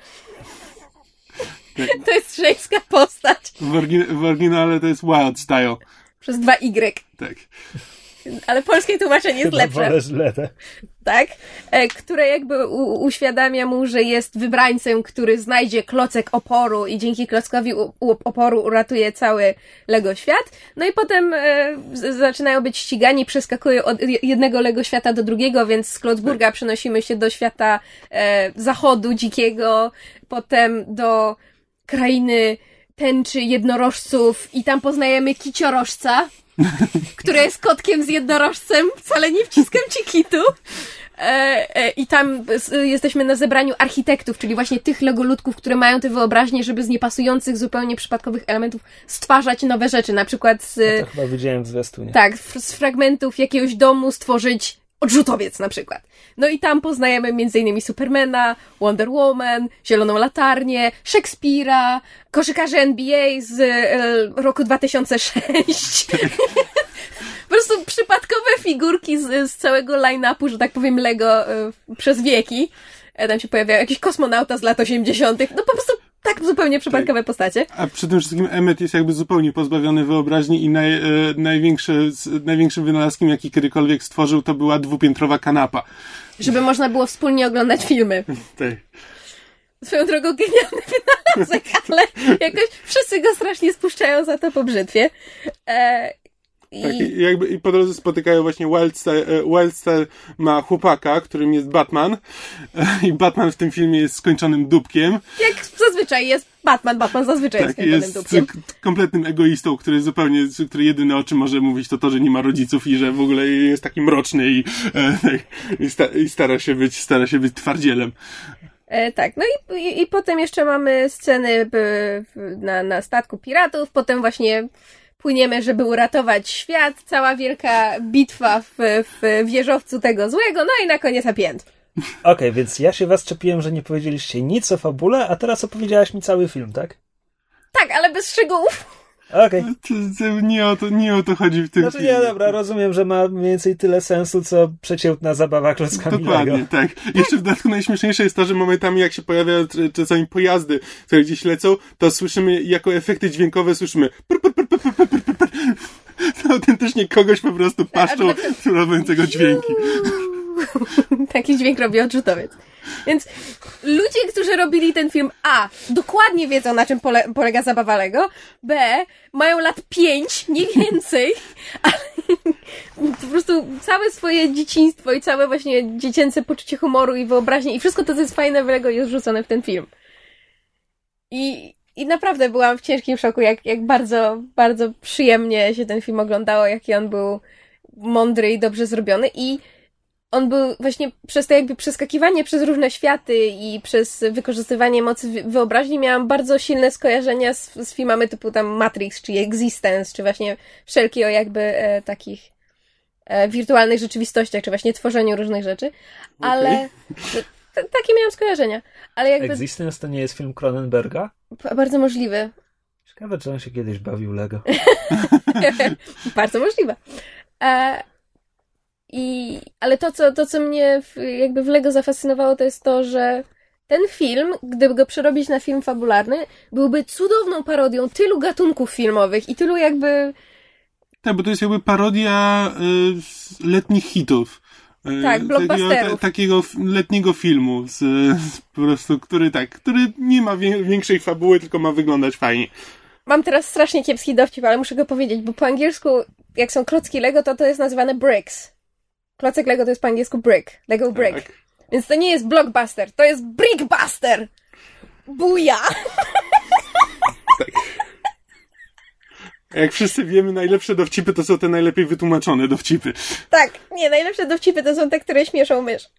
To jest żeńska postać. W, orgi- w oryginale to jest Wild Style. Przez dwa Y. Tak. Ale polskie tłumaczenie jest lepsze. wolę Żyletę. tak? E, które jakby u, uświadamia mu, że jest wybrańcem, który znajdzie klocek oporu i dzięki klockowi u, u, oporu uratuje cały Lego świat. No i potem e, z, zaczynają być ścigani, przeskakują od je- jednego Lego świata do drugiego, więc z Klocburga przenosimy się do świata e, zachodu dzikiego, potem do krainy tęczy jednorożców i tam poznajemy kiciorożca, który jest kotkiem z jednorożcem, wcale nie wciskam ci kitu. E, e, I tam jesteśmy na zebraniu architektów, czyli właśnie tych legoludków, które mają tę wyobraźnię, żeby z niepasujących, zupełnie przypadkowych elementów stwarzać nowe rzeczy. Na przykład z, To chyba widziałem w zwiastunie. tak, z fragmentów jakiegoś domu stworzyć odrzutowiec na przykład. No i tam poznajemy m.in. Supermana, Wonder Woman, Zieloną Latarnię, Szekspira, koszykarzy NBA z e, roku 2006. po prostu przypadkowe figurki z, z całego line-upu, że tak powiem, Lego e, przez wieki. E, Tam się pojawiają jakiś kosmonauta z lat 80. No po prostu tak zupełnie przypadkowe postacie. A przy tym wszystkim Emmet jest jakby zupełnie pozbawiony wyobraźni i naj, e, największy, z, największym wynalazkiem, jaki kiedykolwiek stworzył, to była dwupiętrowa kanapa. Żeby można było wspólnie oglądać filmy. Tak. Swoją drogą genialny wynalazek, ale jakoś wszyscy go strasznie spuszczają za to po brzytwie. E, Tak, i jakby i po drodze spotykają właśnie Wildstar, e, Wildstar ma chłopaka, którym jest Batman e, i Batman w tym filmie jest skończonym dupkiem. Jak zazwyczaj jest Batman, Batman zazwyczaj jest Tak, skończonym jest dupkiem. kompletnym egoistą, który zupełnie, który jedyne o czym może mówić to to, że nie ma rodziców i że w ogóle jest taki mroczny i, e, tak, i, sta, i stara się być, stara się być twardzielem. E, tak, no i, i, i potem jeszcze mamy sceny na, na statku piratów, potem właśnie płyniemy, żeby uratować świat, cała wielka bitwa w, w wieżowcu tego złego, no i na koniec happy end. Okej, więc ja się was czepiłem, że nie powiedzieliście nic o fabule, a teraz opowiedziałaś mi cały film, tak? Tak, ale bez szczegółów. Okej. To nie, o to, nie o to chodzi w tym Znaczy filmie. nie, dobra, rozumiem, że ma mniej więcej tyle sensu, co przeciętna zabawa klockami Dokładnie, Lego. tak. Jeszcze w dodatku najśmieszniejsze jest to, że momentami jak się pojawiają czasami pojazdy, które gdzieś lecą, to słyszymy jako efekty dźwiękowe słyszymy pr, pr, pr, pr, pr, pr, pr, pr. To autentycznie kogoś po prostu paszczą robiącego dźwięki. Taki dźwięk robi odrzutowiec. Więc ludzie, którzy robili ten film, A, dokładnie wiedzą, na czym pole, polega zabawa Lego, B, mają lat 5, nie więcej, ale po prostu całe swoje dzieciństwo i całe właśnie dziecięce poczucie humoru i wyobraźnie i wszystko to, co jest fajne w Lego jest wrzucone w ten film. I, i naprawdę byłam w ciężkim szoku, jak, jak bardzo, bardzo przyjemnie się ten film oglądało, jaki on był mądry i dobrze zrobiony i on był właśnie przez to jakby przeskakiwanie przez różne światy i przez wykorzystywanie mocy wy- wyobraźni miałam bardzo silne skojarzenia z, z filmami typu tam Matrix, czy Existence, czy właśnie wszelkie o jakby e, takich e, wirtualnych rzeczywistościach, czy właśnie tworzeniu różnych rzeczy, ale t- takie miałam skojarzenia, ale jakby Existence to nie jest film Cronenberga? bardzo możliwe, Ciekawe, czy on się kiedyś bawił Lego. Bardzo możliwe. E, i, ale to co, to, co mnie w, jakby w Lego zafascynowało, to jest to, że ten film, gdyby go przerobić na film fabularny, byłby cudowną parodią tylu gatunków filmowych i tylu jakby. Tak, bo to jest jakby parodia y, letnich hitów. Y, Tak, blockbusterów. takiego f- letniego filmu, z, z, po prostu, który tak, który nie ma wię- większej fabuły, tylko ma wyglądać fajnie. Mam teraz strasznie kiepski dowcip, ale muszę go powiedzieć, bo po angielsku, jak są klocki Lego, to to jest nazywane bricks. Klocek Lego to jest po angielsku brick. Lego brick. Tak. Więc to nie jest blockbuster, to jest brickbuster! Buja! Jak wszyscy wiemy, najlepsze dowcipy to są te najlepiej wytłumaczone dowcipy. Tak, nie, najlepsze dowcipy to są te, które śmieszą mysz.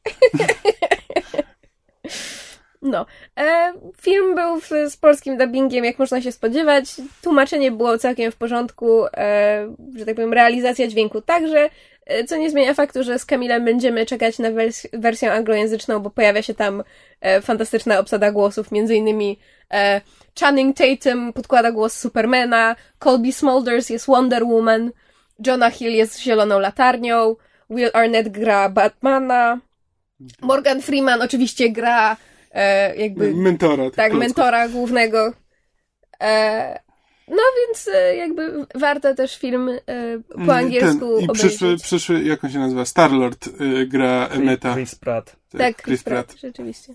No. E, film był w, z polskim dubbingiem, jak można się spodziewać. Tłumaczenie było całkiem w porządku, e, że tak powiem, realizacja dźwięku także. E, co nie zmienia faktu, że z Kamilem będziemy czekać na wers wersję anglojęzyczną, bo pojawia się tam e, fantastyczna obsada głosów, między innymi e, Channing Tatum podkłada głos Supermana, Colby Smulders jest Wonder Woman, Jonah Hill jest Zieloną Latarnią, Will Arnett gra Batmana, Morgan Freeman oczywiście gra e, jakby... Mentora. Tak, klocków. mentora głównego. E, no więc e, jakby warto też film e, po Mm, angielsku ten, I obejrzeć. przyszły, przyszły, jak on się nazywa? Starlord y, gra Emeta. Chris Pratt. tak, Chris Pratt, rzeczywiście.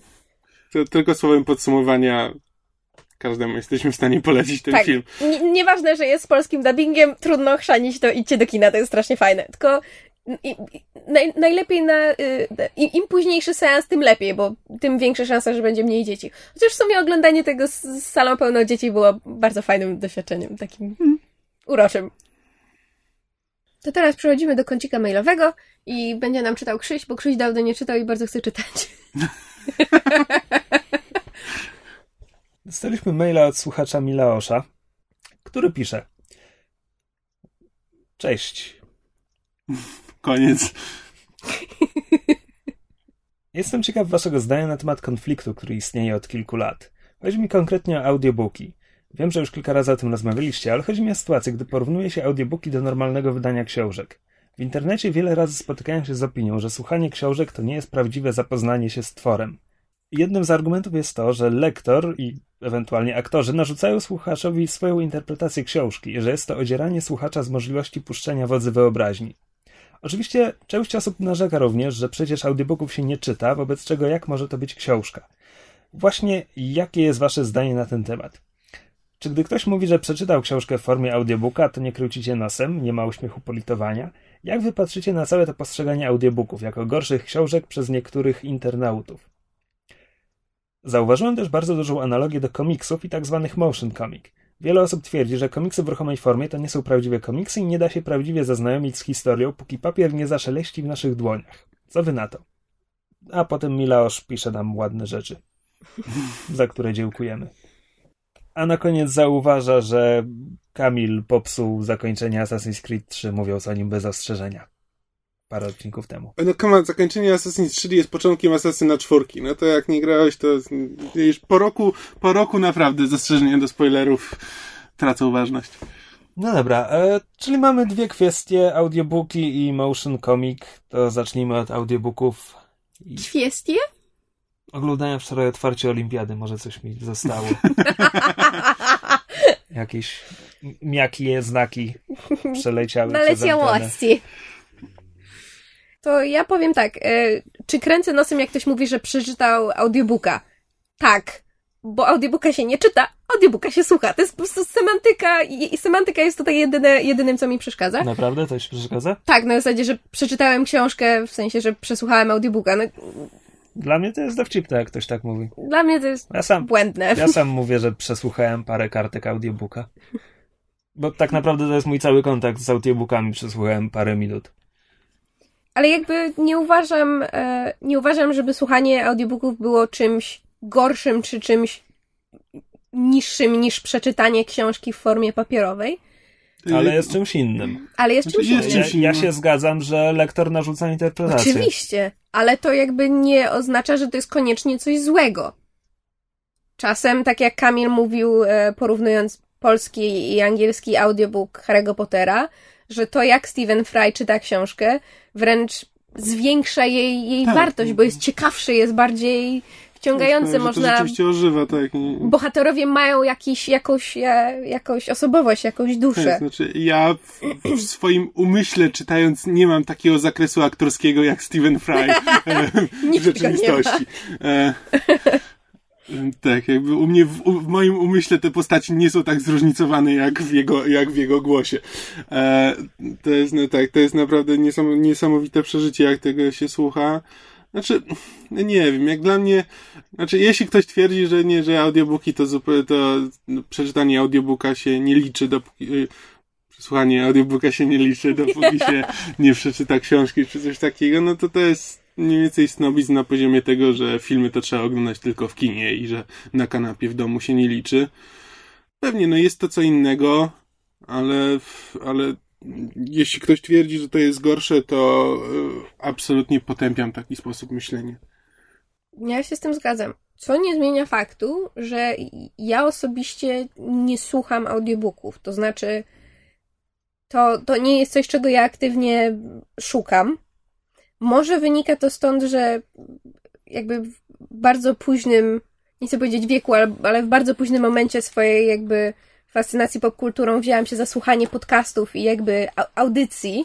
To tylko słowem podsumowania każdemu jesteśmy w stanie polecić ten tak, film. N- nieważne, że jest z polskim dubbingiem, trudno chrzanić to, idźcie do kina, to jest strasznie fajne. Tylko naj, najlepiej na... Y, im, Im późniejszy seans, tym lepiej, bo tym większa szansa, że będzie mniej dzieci. Chociaż w sumie oglądanie tego z, z salą pełną dzieci było bardzo fajnym doświadczeniem, takim uroczym. To teraz przechodzimy do kącika mailowego i będzie nam czytał Krzyś, bo Krzyś dawno nie czytał i bardzo chce czytać. Dostaliśmy maila od słuchacza Milaosza, który pisze Cześć. Koniec. Jestem ciekaw waszego zdania na temat konfliktu, który istnieje od kilku lat. Chodzi mi konkretnie o audiobooki. Wiem, że już kilka razy o tym rozmawialiście, ale chodzi mi o sytuację, gdy porównuje się audiobooki do normalnego wydania książek. W internecie wiele razy spotykają się z opinią, że słuchanie książek to nie jest prawdziwe zapoznanie się z tworem. Jednym z argumentów jest to, że lektor i ewentualnie aktorzy narzucają słuchaczowi swoją interpretację książki że jest to odzieranie słuchacza z możliwości puszczenia wodzy wyobraźni. Oczywiście część osób narzeka również, że przecież audiobooków się nie czyta, wobec czego jak może to być książka? Właśnie jakie jest wasze zdanie na ten temat? Czy gdy ktoś mówi, że przeczytał książkę w formie audiobooka, to nie krócicie nosem, nie ma uśmiechu politowania? Jak wy patrzycie na całe to postrzeganie audiobooków jako gorszych książek przez niektórych internautów? Zauważyłem też bardzo dużą analogię do komiksów i tak zwanych motion comic. Wiele osób twierdzi, że komiksy w ruchomej formie to nie są prawdziwe komiksy i nie da się prawdziwie zaznajomić z historią, póki papier nie zaszeleści w naszych dłoniach. Co wy na to? A potem Milaosz pisze nam ładne rzeczy, za które dziękujemy. A na koniec zauważa, że Kamil popsuł zakończenie Assassin's Creed 3, mówiąc o nim bez ostrzeżenia. Parę odcinków temu. No come on, zakończenie Assassin's 3 jest początkiem Assassina 4. No to jak nie grałeś, to już po roku, po roku naprawdę zastrzeżenia do spoilerów tracą ważność. No dobra, e, czyli mamy dwie kwestie, audiobooki i motion comic. To zacznijmy od audiobooków. I Kwestie? oglądałem wczoraj otwarcie olimpiady, może coś mi zostało. Jakieś miakie znaki przeleciały przez. Naleciałości. To ja powiem tak, e, czy kręcę nosem, jak ktoś mówi, że przeczytał audiobooka? Tak, bo audiobooka się nie czyta, audiobooka się słucha. To jest po prostu semantyka i, i semantyka jest tutaj jedyne, jedynym, co mi przeszkadza. Naprawdę? To ci przeszkadza? Tak, na zasadzie, że przeczytałem książkę, w sensie, że przesłuchałem audiobooka. No, Dla mnie to jest dowcipne, jak ktoś tak mówi. dla mnie to jest Ja sam, błędne. ja sam mówię, że przesłuchałem parę kartek audiobooka. Bo tak naprawdę to jest mój cały kontakt z audiobookami. Przesłuchałem parę minut. Ale jakby nie uważam, e, nie uważam, żeby słuchanie audiobooków było czymś gorszym czy czymś niższym niż przeczytanie książki w formie papierowej. Ale jest czymś innym. Ale jest Znaczy, czymś jest innym. Ja, czymś ja się zgadzam, że lektor narzuca interpretację. Oczywiście, ale to jakby nie oznacza, że to jest koniecznie coś złego. Czasem, tak jak Kamil mówił, e, porównując polski i angielski audiobook Harry'ego Pottera, że to jak Stephen Fry czyta książkę, wręcz zwiększa jej, jej Tak. wartość, bo jest ciekawszy, jest bardziej wciągający, To można... rzeczywiście ożywa, tak. Bohaterowie mają jakiś, jakąś, e, jakąś osobowość, jakąś duszę. Tak, znaczy ja w, w swoim umyśle czytając nie mam takiego zakresu aktorskiego jak Stephen Fry e, w rzeczywistości. Tak, jakby u mnie, w, w moim umyśle te postaci nie są tak zróżnicowane jak w jego, jak w jego głosie. E, to jest, no tak, to jest naprawdę niesam, niesamowite przeżycie, jak tego się słucha. Znaczy, no nie wiem, jak dla mnie, znaczy, jeśli ktoś twierdzi, że nie, że audiobooki to zupełnie, to przeczytanie audiobooka się nie liczy, dopóki, y, słuchanie audiobooka się nie liczy, dopóki się nie przeczyta książki czy coś takiego, no to to jest mniej więcej snobizm na poziomie tego, że filmy to trzeba oglądać tylko w kinie i że na kanapie w domu się nie liczy. Pewnie, no jest to co innego, ale, ale jeśli ktoś twierdzi, że to jest gorsze, to e, absolutnie potępiam taki sposób myślenia. Ja się z tym zgadzam. Co nie zmienia faktu, że ja osobiście nie słucham audiobooków. To znaczy, to, to nie jest coś, czego ja aktywnie szukam. Może wynika to stąd, że jakby w bardzo późnym, nie chcę powiedzieć wieku, ale, w bardzo późnym momencie swojej jakby fascynacji popkulturą wzięłam się za słuchanie podcastów i jakby audycji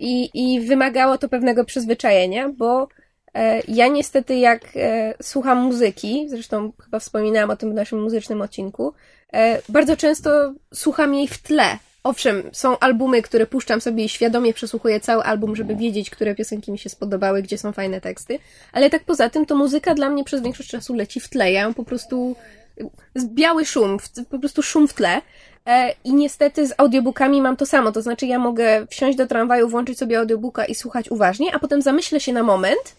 i, i wymagało to pewnego przyzwyczajenia, bo e, ja niestety jak e, słucham muzyki, zresztą chyba wspominałam o tym w naszym muzycznym odcinku, e, bardzo często słucham jej w tle. Owszem, są albumy, które puszczam sobie i świadomie przesłuchuję cały album, żeby wiedzieć, które piosenki mi się spodobały, gdzie są fajne teksty, ale tak poza tym to muzyka dla mnie przez większość czasu leci w tle. Ja ją po prostu biały szum, po prostu szum w tle. E, I niestety z audiobookami mam to samo, to znaczy ja mogę wsiąść do tramwaju, włączyć sobie audiobooka i słuchać uważnie, a potem zamyślę się na moment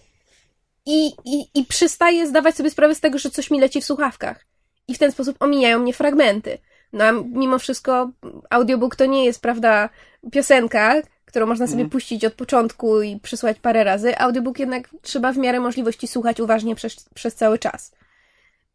i, i, i przestaję zdawać sobie sprawę z tego, że coś mi leci w słuchawkach. I w ten sposób omijają mnie fragmenty. No a mimo wszystko audiobook to nie jest, prawda, piosenka, którą można sobie mm. puścić od początku i przysłać parę razy. Audiobook jednak trzeba w miarę możliwości słuchać uważnie przez, przez cały czas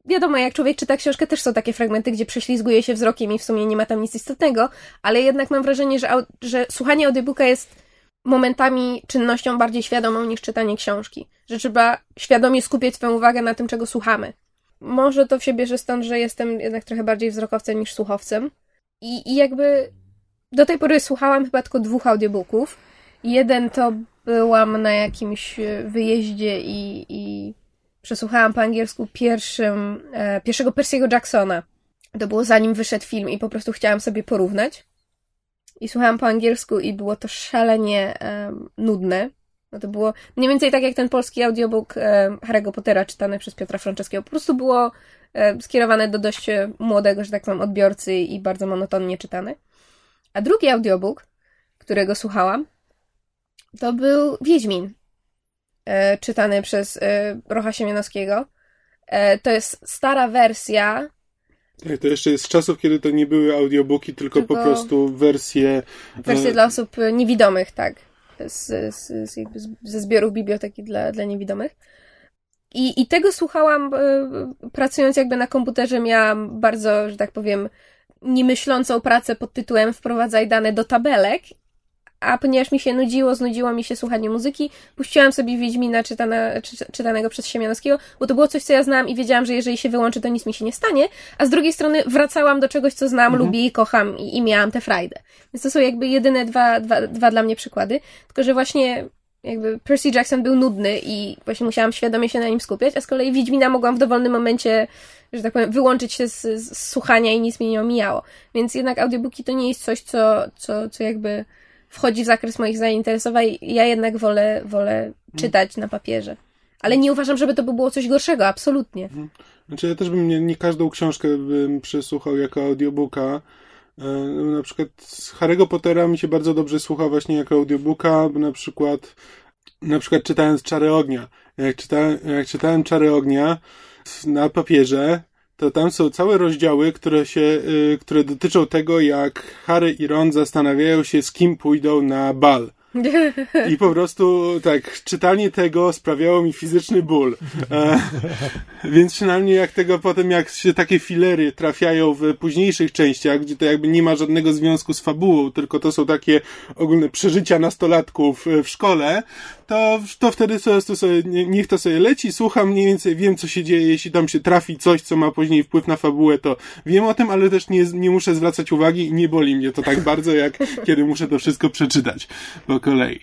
wiadomo, jak człowiek czyta książkę, też są takie fragmenty, gdzie prześlizguje się wzrokiem i w sumie nie ma tam nic istotnego, ale jednak mam wrażenie, że, że słuchanie audiobooka jest momentami czynnością bardziej świadomą niż czytanie książki. Że trzeba świadomie skupiać swoją uwagę na tym, czego słuchamy. Może to się bierze stąd, że jestem jednak trochę bardziej wzrokowcem niż słuchowcem. I, i jakby do tej pory słuchałam chyba tylko dwóch audiobooków. Jeden to byłam na jakimś wyjeździe i, i przesłuchałam po angielsku pierwszym, e, pierwszego Percy'ego Jacksona. To było zanim wyszedł film i po prostu chciałam sobie porównać. I słuchałam po angielsku i było to szalenie e, nudne. No to było mniej więcej tak jak ten polski audiobook e, Harry'ego Pottera czytany przez Piotra Franceskiego. Po prostu było e, skierowane do dość młodego, że tak powiem, odbiorcy i bardzo monotonnie czytane. A drugi audiobook, którego słuchałam, to był Wiedźmin e, czytany przez e, Rocha Siemianowskiego. E, to jest stara wersja. Tak, to jeszcze jest z czasów, kiedy to nie były audiobooki, tylko, tylko po prostu wersje. Wersje e... dla osób niewidomych, tak. Z, z, z, jakby ze zbiorów biblioteki dla, dla niewidomych. I, I tego słuchałam e, pracując jakby na komputerze. Miałam bardzo, że tak powiem, niemyślącą pracę pod tytułem Wprowadzaj dane do tabelek a ponieważ mi się nudziło, znudziło mi się słuchanie muzyki, puściłam sobie Wiedźmina czytane, czy, czytanego przez Siemianowskiego, bo to było coś, co ja znam i wiedziałam, że jeżeli się wyłączy, to nic mi się nie stanie, a z drugiej strony wracałam do czegoś, co znam, mhm. lubię i kocham i, i miałam tę frajdę. Więc to są jakby jedyne dwa, dwa, dwa dla mnie przykłady, tylko że właśnie jakby Percy Jackson był nudny i właśnie musiałam świadomie się na nim skupiać, a z kolei Wiedźmina mogłam w dowolnym momencie, że tak powiem, wyłączyć się z, z słuchania i nic mnie nie omijało. Więc jednak audiobooki to nie jest coś, co, co, co jakby wchodzi w zakres moich zainteresowań. Ja jednak wolę, wolę czytać na papierze. Ale nie uważam, żeby to było coś gorszego, absolutnie. Znaczy ja też bym nie, nie każdą książkę bym przesłuchał jako audiobooka. E, na przykład Harry'ego Pottera mi się bardzo dobrze słucha właśnie jako audiobooka, na przykład na przykład czytając Czary Ognia. Jak czytałem, jak czytałem Czary Ognia na papierze, to tam są całe rozdziały, które się, y, które dotyczą tego, jak Harry i Ron zastanawiają się, z kim pójdą na bal. I po prostu tak, czytanie tego sprawiało mi fizyczny ból. E, więc przynajmniej jak tego potem, jak się takie filery trafiają w późniejszych częściach, gdzie to jakby nie ma żadnego związku z fabułą, tylko to są takie ogólne przeżycia nastolatków w szkole, to, to wtedy po prostu sobie, niech to sobie leci, słucham mniej więcej, wiem co się dzieje, jeśli tam się trafi coś, co ma później wpływ na fabułę, to wiem o tym, ale też nie, nie muszę zwracać uwagi i nie boli mnie to tak bardzo, jak kiedy muszę to wszystko przeczytać po kolei.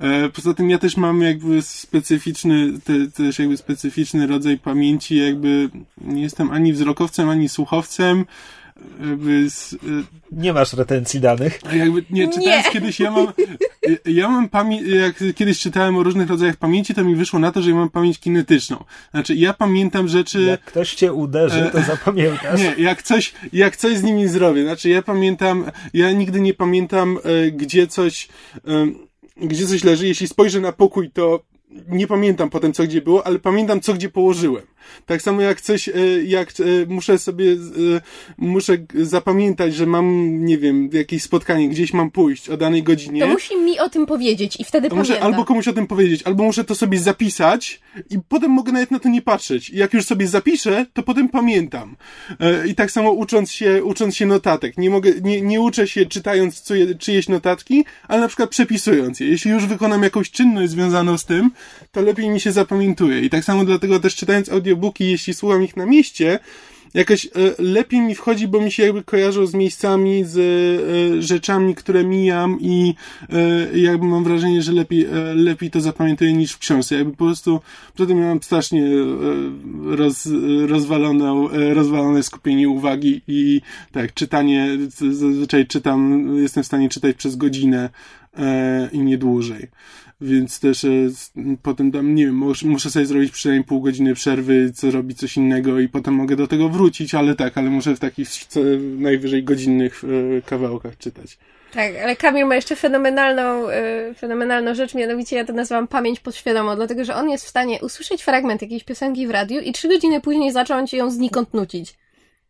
E, poza tym ja też mam jakby specyficzny, te, też jakby specyficzny rodzaj pamięci, jakby nie jestem ani wzrokowcem, ani słuchowcem, z, y, nie masz retencji danych. A jakby, nie, czytając nie. kiedyś, ja mam, ja mam pamięć, jak kiedyś czytałem o różnych rodzajach pamięci, to mi wyszło na to, że ja mam pamięć kinetyczną. Znaczy, ja pamiętam rzeczy... Jak ktoś cię uderzy, to e, zapamiętasz. Nie, jak coś, jak coś z nimi zrobię. Znaczy, ja pamiętam, ja nigdy nie pamiętam, e, gdzie coś, e, gdzie coś leży. Jeśli spojrzę na pokój, to nie pamiętam potem, co gdzie było, ale pamiętam, co gdzie położyłem. Tak samo jak coś, e, jak e, muszę sobie, e, muszę zapamiętać, że mam, nie wiem, jakieś spotkanie, gdzieś mam pójść o danej godzinie. To musi mi o tym powiedzieć i wtedy muszę pamiętam. albo komuś o tym powiedzieć, albo muszę to sobie zapisać i potem mogę nawet na to nie patrzeć. I jak już sobie zapiszę, to potem pamiętam. I tak samo ucząc się, ucząc się notatek. Nie mogę, nie, nie uczę się czytając czyjeś notatki, ale na przykład przepisując je. Jeśli już wykonam jakąś czynność związaną z tym, to lepiej mi się zapamiętuje. I tak samo dlatego też czytając audiobooki, jeśli słucham ich na mieście, jakoś e, lepiej mi wchodzi, bo mi się jakby kojarzą z miejscami, z e, rzeczami, które mijam i e, jakby mam wrażenie, że lepiej, lepiej to zapamiętuję niż w książce. Jakby po prostu, tym miałem strasznie roz, rozwaloną, rozwalone skupienie uwagi i tak, czytanie, zazwyczaj czytam, jestem w stanie czytać przez godzinę i nie dłużej więc też e, potem tam, nie wiem, muszę sobie zrobić przynajmniej pół godziny przerwy, co robić coś innego i potem mogę do tego wrócić, ale tak, ale muszę w takich co najwyżej godzinnych e, kawałkach czytać. Tak, ale Kamil ma jeszcze fenomenalną, e, fenomenalną rzecz, mianowicie ja to nazywam pamięć podświadomą, dlatego że on jest w stanie usłyszeć fragment jakiejś piosenki w radiu i trzy godziny później zacząć ją znikąd nucić.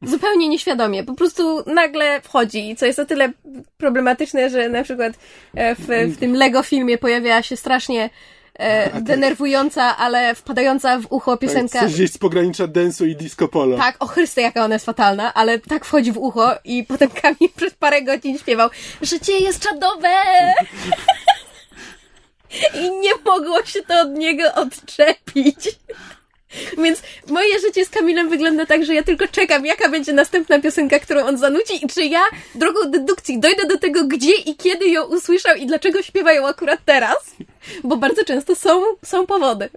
Zupełnie nieświadomie, po prostu nagle wchodzi, co jest o tyle problematyczne, że na przykład e, w, w tym Lego filmie pojawiała się strasznie e, denerwująca, ale wpadająca w ucho tak, piosenka. Coś gdzieś z pogranicza densu i disco polo. Tak, o Chryste, jaka ona jest fatalna, ale tak wchodzi w ucho i potem Kamil przez parę godzin śpiewał Życie jest czadowe! I nie mogło się to od niego odczepić. Więc moje życie z Kamilem wygląda tak, że ja tylko czekam, jaka będzie następna piosenka, którą on zanuci i czy ja drogą dedukcji dojdę do tego, gdzie i kiedy ją usłyszał i dlaczego śpiewają akurat teraz. Bo bardzo często są, są powody.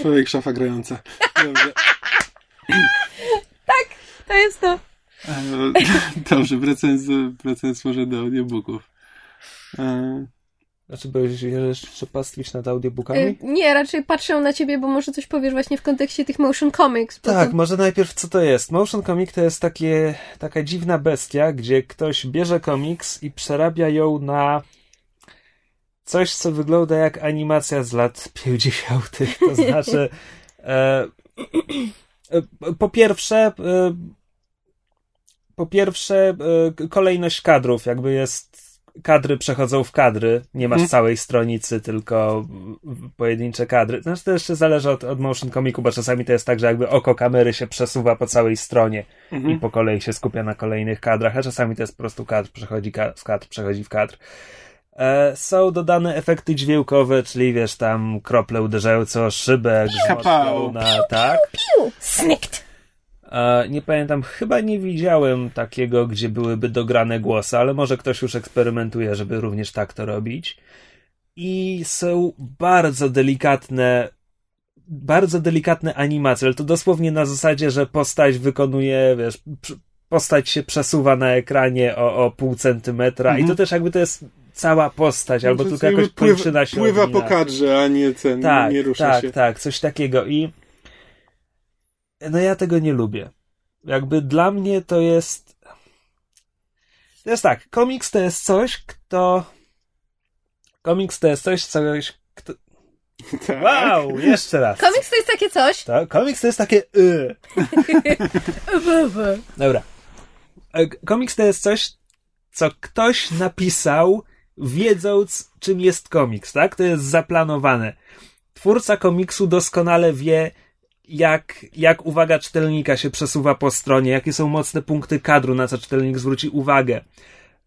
Człowiek szafa grająca. Dobrze. tak, to jest to. E, dobrze, wracając, wracając może do audiobooków. Znaczy, bo jeszcze pastwić nad audiobookami? Y, nie, raczej patrzę na ciebie, bo może coś powiesz właśnie w kontekście tych motion comics. Tak, to... może najpierw co to jest. Motion comic to jest takie, taka dziwna bestia, gdzie ktoś bierze komiks i przerabia ją na coś, co wygląda jak animacja z lat 50. To znaczy, e, e, po pierwsze, e, po pierwsze, e, kolejność kadrów jakby jest kadry przechodzą w kadry, nie masz hmm. całej stronicy, tylko pojedyncze kadry. Znaczy to jeszcze zależy od, od motion comicu, bo czasami to jest tak, że jakby oko kamery się przesuwa po całej stronie hmm. i po kolei się skupia na kolejnych kadrach, a czasami to jest po prostu kadr, przechodzi ka z kadr, przechodzi w kadr. E, są dodane efekty dźwiękowe, czyli wiesz, tam krople uderzające o szybę, jak na, tak? Piu, piu, snikt. Nie pamiętam, chyba nie widziałem takiego, gdzie byłyby dograne głosy, ale może ktoś już eksperymentuje, żeby również tak to robić. I są bardzo delikatne, bardzo delikatne animacje, ale to dosłownie na zasadzie, że postać wykonuje, wiesz, postać się przesuwa na ekranie o, o pół centymetra mhm. i to też jakby to jest cała postać, albo tylko jakoś kończyna się Pływa po kadrze, a nie ten, tak, nie rusza tak, się. Tak, tak, coś takiego i no ja tego nie lubię. Jakby dla mnie to jest. To jest tak, komiks to jest coś, kto. Komiks to jest coś, coś, kto. Tak. Wow, jeszcze raz. Komiks to jest takie coś. To, komiks to jest takie. Y. Dobra. E, komiks to jest coś, co ktoś napisał, wiedząc, czym jest komiks, tak? To jest zaplanowane. Twórca komiksu doskonale wie, jak, jak uwaga czytelnika się przesuwa po stronie, jakie są mocne punkty kadru, na co czytelnik zwróci uwagę.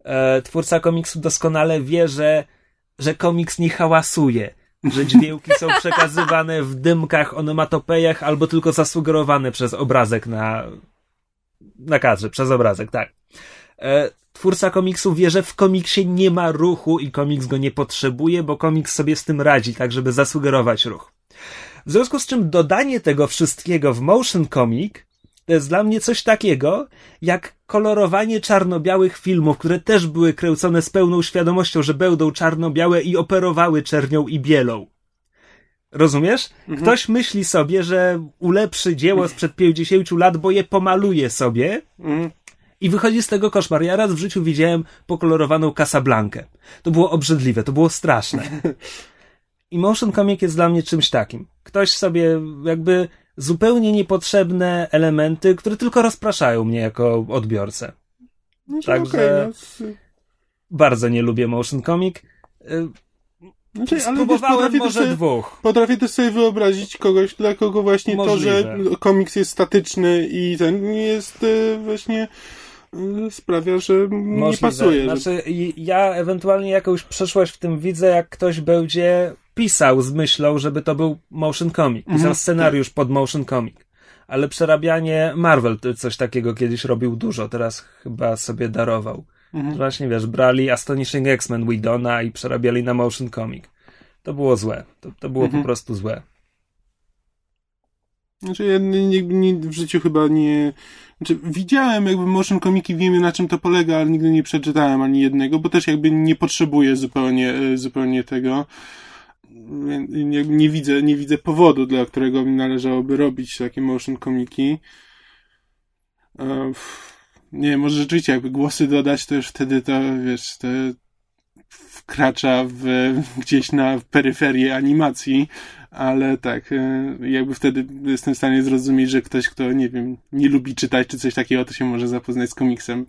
E, twórca komiksu doskonale wie, że, że komiks nie hałasuje, że dźwięki są przekazywane w dymkach, onomatopejach albo tylko zasugerowane przez obrazek na, na kadrze, przez obrazek, tak. E, twórca komiksu wie, że w komiksie nie ma ruchu i komiks go nie potrzebuje, bo komiks sobie z tym radzi, tak żeby zasugerować ruch. W związku z czym dodanie tego wszystkiego w motion comic to jest dla mnie coś takiego, jak kolorowanie czarno-białych filmów, które też były kręcone z pełną świadomością, że będą czarno-białe i operowały czernią i bielą. Rozumiesz? Mhm. Ktoś myśli sobie, że ulepszy dzieło sprzed 50 lat, bo je pomaluje sobie. Mhm. I wychodzi z tego koszmar. Ja raz w życiu widziałem pokolorowaną Casablankę. To było obrzydliwe, to było straszne. I motion comic jest dla mnie czymś takim. Ktoś sobie jakby zupełnie niepotrzebne elementy, które tylko rozpraszają mnie jako odbiorcę. No, Także- okej, no, Bardzo nie lubię motion comic. Znaczy, ale wiesz, Spróbowałem potrafię może też sobie, dwóch. potrafię też sobie wyobrazić kogoś, dla kogo właśnie Możliwe. to, że komiks jest statyczny i ten jest e, właśnie e, sprawia, że nie Możliwe. pasuje. że- Znaczy, ja ewentualnie jakąś przeszłość w tym widzę, jak ktoś będzie pisał z myślą, żeby to był motion comic. Pisał Mhm. scenariusz pod motion comic. Ale przerabianie Marvel coś takiego kiedyś robił dużo, teraz chyba sobie darował. Mhm. Właśnie wiesz, brali Astonishing X-Men Widona i przerabiali na motion comic. To było złe. To, to było Mhm. po prostu złe. Znaczy ja nie, nie, nie, w życiu chyba nie... Znaczy widziałem jakby motion komiki, wiemy na czym to polega, ale nigdy nie przeczytałem ani jednego, bo też jakby nie potrzebuję zupełnie, e, zupełnie tego. Nie, nie widzę, nie widzę powodu, dla którego mi należałoby robić takie motion komiki. Nie może rzeczywiście jakby głosy dodać, to już wtedy to, wiesz, to wkracza w, gdzieś na peryferię animacji, ale tak, e, jakby wtedy jestem w stanie zrozumieć, że ktoś, kto, nie wiem, nie lubi czytać czy coś takiego, to się może zapoznać z komiksem.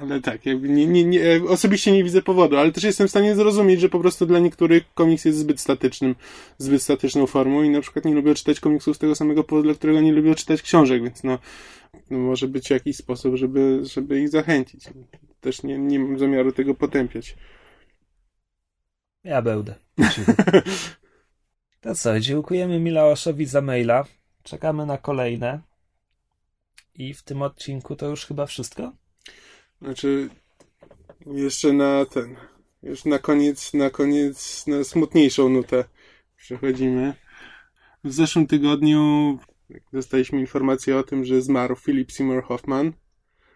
Ale tak, jakby nie, nie, nie, osobiście nie widzę powodu, ale też jestem w stanie zrozumieć, że po prostu dla niektórych komiks jest zbyt statycznym, zbyt statyczną formą i na przykład nie lubią czytać komiksów z tego samego powodu, dla którego nie lubią czytać książek, więc no, no może być jakiś sposób, żeby, żeby ich zachęcić. Też nie, nie mam zamiaru tego potępiać. Ja będę. To co, dziękujemy Milaoszowi za maila. Czekamy na kolejne. I w tym odcinku to już chyba wszystko? Znaczy, jeszcze na ten, już na koniec, na koniec, na smutniejszą nutę przechodzimy. W zeszłym tygodniu dostaliśmy informację o tym, że zmarł Philip Seymour Hoffman.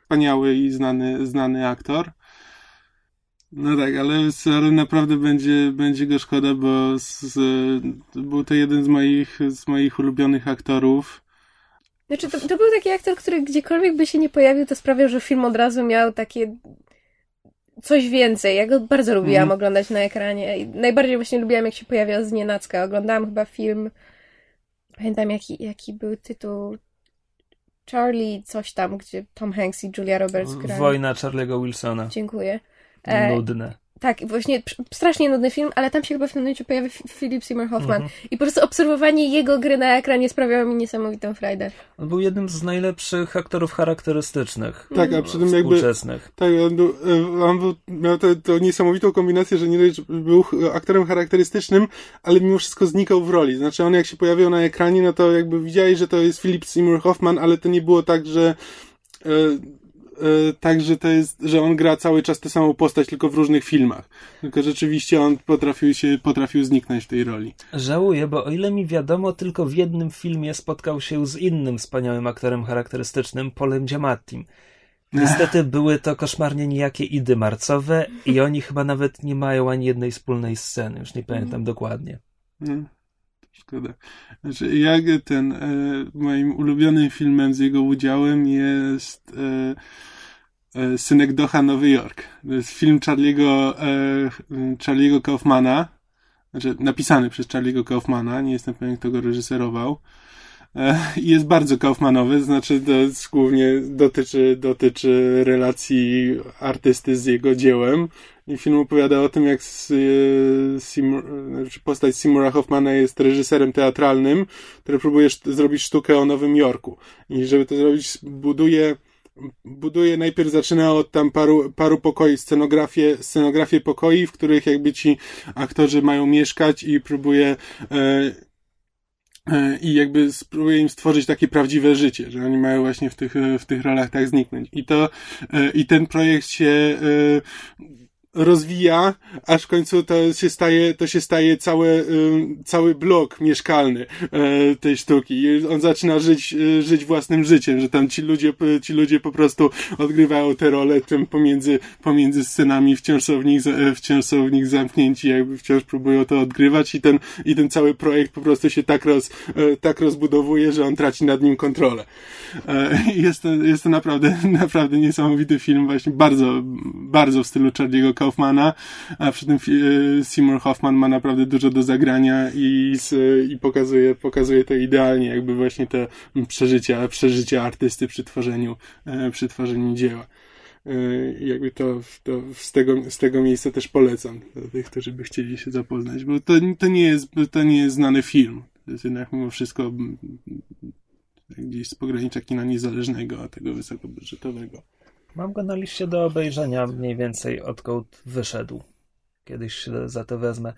Wspaniały i znany, znany aktor. No tak, ale, ale naprawdę będzie, będzie go szkoda, bo z, był to jeden z moich, z moich ulubionych aktorów. Znaczy, to, to był taki aktor, który gdziekolwiek by się nie pojawił, to sprawiał, że film od razu miał takie coś więcej. Ja go bardzo lubiłam Mhm. oglądać na ekranie. I najbardziej właśnie lubiłam, jak się pojawiał z nienacka. Oglądałam chyba film, pamiętam jaki, jaki był tytuł, Charlie coś tam, gdzie Tom Hanks i Julia Roberts grali. Wojna Charlie'ego Wilsona. Dziękuję. E, Nudne. Tak, właśnie strasznie nudny film, ale tam się chyba w tym momencie pojawia Philip Seymour Hoffman. Mhm. I po prostu obserwowanie jego gry na ekranie sprawiało mi niesamowitą frajdę. On był jednym z najlepszych aktorów charakterystycznych. Tak, a przy tym jakby Współczesnych. Tak, on, był, e, on był, miał tę niesamowitą kombinację, że nie dość, był aktorem charakterystycznym, ale mimo wszystko znikał w roli. Znaczy on jak się pojawiał na ekranie, no to jakby widziałeś, że to jest Philip Seymour Hoffman, ale to nie było tak, że e, tak, że to jest, że on gra cały czas tę samą postać, tylko w różnych filmach. Tylko rzeczywiście on potrafił się, potrafił zniknąć w tej roli. Żałuję, bo o ile mi wiadomo, tylko w jednym filmie spotkał się z innym wspaniałym aktorem charakterystycznym, Polem Giamattim. Niestety były to koszmarnie nijakie idy marcowe i oni chyba nawet nie mają ani jednej wspólnej sceny, już nie pamiętam dokładnie. No, szkoda. Znaczy, jak ten, e, moim ulubionym filmem z jego udziałem jest e, e, Synek Doha Nowy Jork. To jest film Charlie'ego, e, Charlie'ego Kaufmana, znaczy napisany przez Charlie'ego Kaufmana, nie jestem pewien kto go reżyserował. E, i jest bardzo Kaufmanowy, znaczy to głównie dotyczy, dotyczy relacji artysty z jego dziełem. I film opowiada o tym, jak e, Seymour, znaczy postać Seymoura Hoffmana jest reżyserem teatralnym, który próbuje zrobić sztukę o Nowym Jorku. I żeby to zrobić, buduje buduje, najpierw zaczyna od tam paru, paru pokoi, scenografię, scenografię pokoi, w których jakby ci aktorzy mają mieszkać i próbuje e, e, i jakby spróbuje im stworzyć takie prawdziwe życie, że oni mają właśnie w tych, w tych rolach tak zniknąć. I to, e, i ten projekt się e, rozwija, aż w końcu to się staje, to się staje cały, cały blok mieszkalny e, tej sztuki. On zaczyna żyć, e, żyć własnym życiem, że tam ci ludzie, ci ludzie po prostu odgrywają te role tym pomiędzy, pomiędzy scenami wciąż są w nich, e, wciąż są w nich zamknięci, jakby wciąż próbują to odgrywać i ten, i ten cały projekt po prostu się tak roz, tak rozbudowuje, że on traci nad nim kontrolę. Jest to, jest to naprawdę, naprawdę niesamowity film, właśnie bardzo, bardzo w stylu Charlie'ego Kaufmana, a przy tym e, Seymour Hoffman ma naprawdę dużo do zagrania i, i pokazuje, pokazuje to idealnie, jakby właśnie te przeżycia, przeżycia artysty przy tworzeniu, e, przy tworzeniu dzieła. Jakby to, to z, tego, z tego miejsca też polecam dla tych, którzy by chcieli się zapoznać, bo to, to, nie jest, to nie jest znany film. To jest jednak mimo wszystko gdzieś z pogranicza kina niezależnego, a tego wysokobudżetowego. Mam go na liście do obejrzenia mniej więcej odkąd wyszedł. Kiedyś się za to wezmę.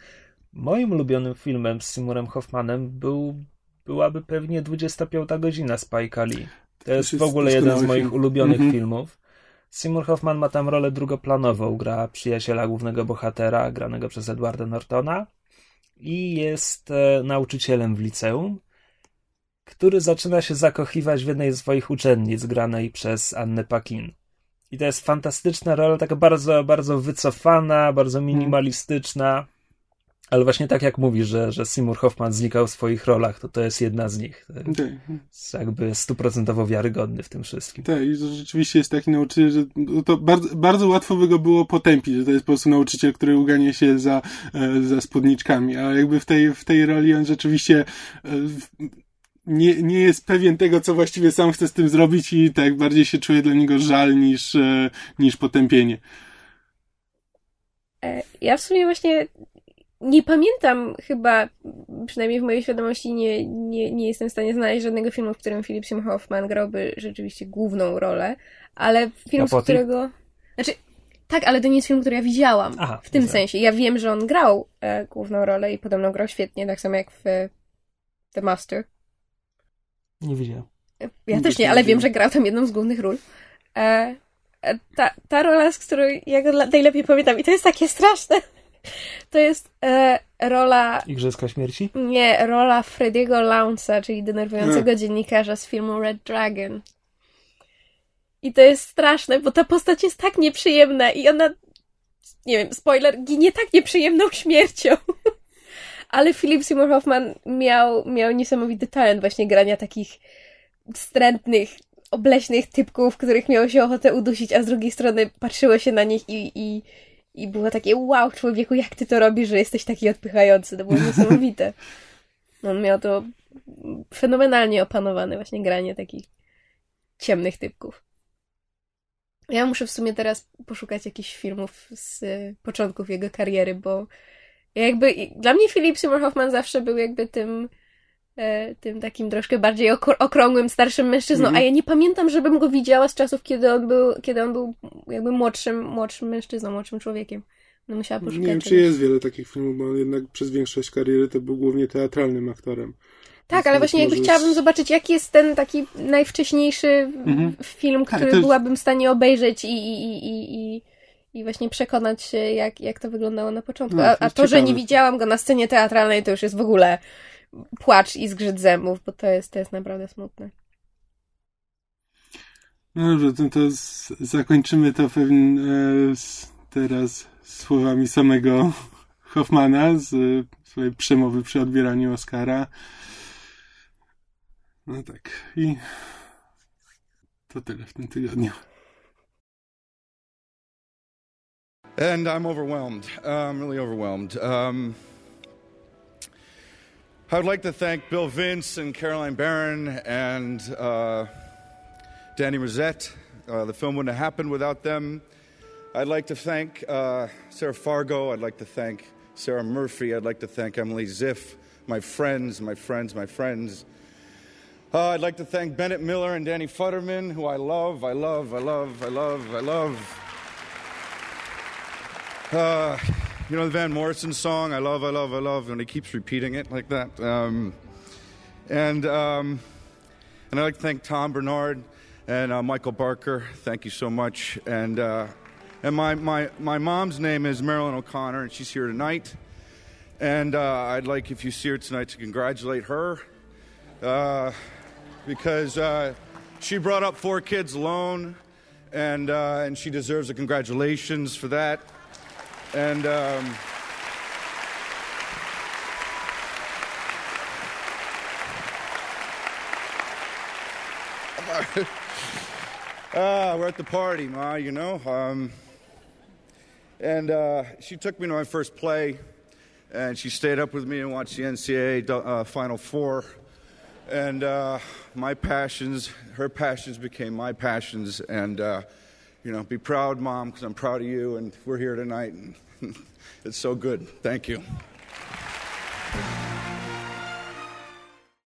Moim ulubionym filmem z Simurem Hoffmanem był, byłaby pewnie 25 godzina Spike Lee. To jest, w ogóle jeden z moich ulubionych -hmm. filmów. Seymour Hoffman ma tam rolę drugoplanową. Gra przyjaciela głównego bohatera, granego przez Edwarda Nortona. I jest e, nauczycielem w liceum który zaczyna się zakochiwać w jednej z swoich uczennic, granej przez Annę Paquin. I to jest fantastyczna rola, taka bardzo, bardzo wycofana, bardzo mhm. minimalistyczna. Ale właśnie tak jak mówisz, że, że Seymour Hoffman znikał w swoich rolach, to to jest jedna z nich. To jest jakby stuprocentowo wiarygodny w tym wszystkim. Tak, i rzeczywiście jest taki nauczyciel, że to bardzo, bardzo łatwo by go było potępić, że to jest po prostu nauczyciel, który ugania się za, e, za spódniczkami, a jakby w tej, w tej roli on rzeczywiście e, nie, nie jest pewien tego, co właściwie sam chce z tym zrobić i tak bardziej się czuje dla niego żal niż, e, niż potępienie. E, ja w sumie właśnie nie pamiętam chyba, przynajmniej w mojej świadomości nie, nie, nie jestem w stanie znaleźć żadnego filmu, w którym Philip Seymour Hoffman grałby rzeczywiście główną rolę, ale film, z którego... Znaczy, tak, ale to nie jest film, który ja widziałam. Aha, w tym sensie. Ja wiem, że on grał e, główną rolę i podobno grał świetnie, tak samo jak w The Master. Nie widziałem. Ja też nie, ale wiem, że grał tam jedną z głównych ról. E, e, ta, ta rola, z której ja go najlepiej pamiętam i to jest takie straszne. To jest e, rola... Igrzyska Śmierci? Nie, rola Frediego Lounce'a, czyli denerwującego dziennikarza z filmu Red Dragon. I to jest straszne, bo ta postać jest tak nieprzyjemna i ona, nie wiem, spoiler, ginie tak nieprzyjemną śmiercią. Ale Philip Seymour Hoffman miał, miał niesamowity talent właśnie grania takich wstrętnych, obleśnych typków, których miało się ochotę udusić, a z drugiej strony patrzyło się na nich i, i, i było takie wow, człowieku, jak ty to robisz, że jesteś taki odpychający. To było niesamowite. On miał to fenomenalnie opanowane właśnie granie takich ciemnych typków. Ja muszę w sumie teraz poszukać jakichś filmów z początków jego kariery, bo jakby dla mnie Philip Seymour Hoffman zawsze był jakby tym e, tym takim troszkę bardziej okrągłym, starszym mężczyzną, mm. a ja nie pamiętam, żebym go widziała z czasów, kiedy on był, kiedy on był jakby młodszym, młodszym mężczyzną, młodszym człowiekiem. No musiała poszukać. Nie wiem, czy jest wiele takich filmów, bo on jednak przez większość kariery to był głównie teatralnym aktorem. Tak, ale właśnie jakby chciałabym zobaczyć, jaki jest ten taki najwcześniejszy mm -hmm. film, tak, który tak, byłabym w stanie obejrzeć i, i, i, i, i właśnie przekonać się, jak, jak to wyglądało na początku. No, a, a to, że nie widziałam go na scenie teatralnej, to już jest w ogóle płacz i zgrzyt zębów, bo to jest, to jest naprawdę smutne. No dobrze, to, to zakończymy to pewnie e, teraz słowami samego Hoffmana z swojej przemowy przy odbieraniu Oscara. No tak. I to tyle w tym tygodniu. And I'm overwhelmed. Uh, I'm really overwhelmed. Um, I would like to thank Bill Vince and Caroline Barron and uh, Danny Rosette. Uh, the film wouldn't have happened without them. I'd like to thank uh, Sarah Fargo. I'd like to thank Sarah Murphy. I'd like to thank Emily Ziff, my friends, my friends, my friends. Uh, I'd like to thank Bennett Miller and Danny Futterman, who I love, I love, I love, I love, I love. Uh, you know the Van Morrison song, I love, I love, I love, and he keeps repeating it like that. Um, and, um, and I'd like to thank Tom Bernard and uh, Michael Barker. Thank you so much. And, uh, and my, my, my mom's name is Marilyn O'Connor, and she's here tonight. And uh, I'd like, if you see her tonight, to congratulate her uh, because uh, she brought up four kids alone, and, and she deserves a congratulations for that. And um, uh, we're at the party, Ma, you know. Um, And uh, she took me to my first play, and she stayed up with me and watched the NCAA uh, Final Four. And uh, my passions, her passions became my passions. And, uh, you know, be proud, Mom, because I'm proud of you, and we're here tonight. And it's so good. Thank you.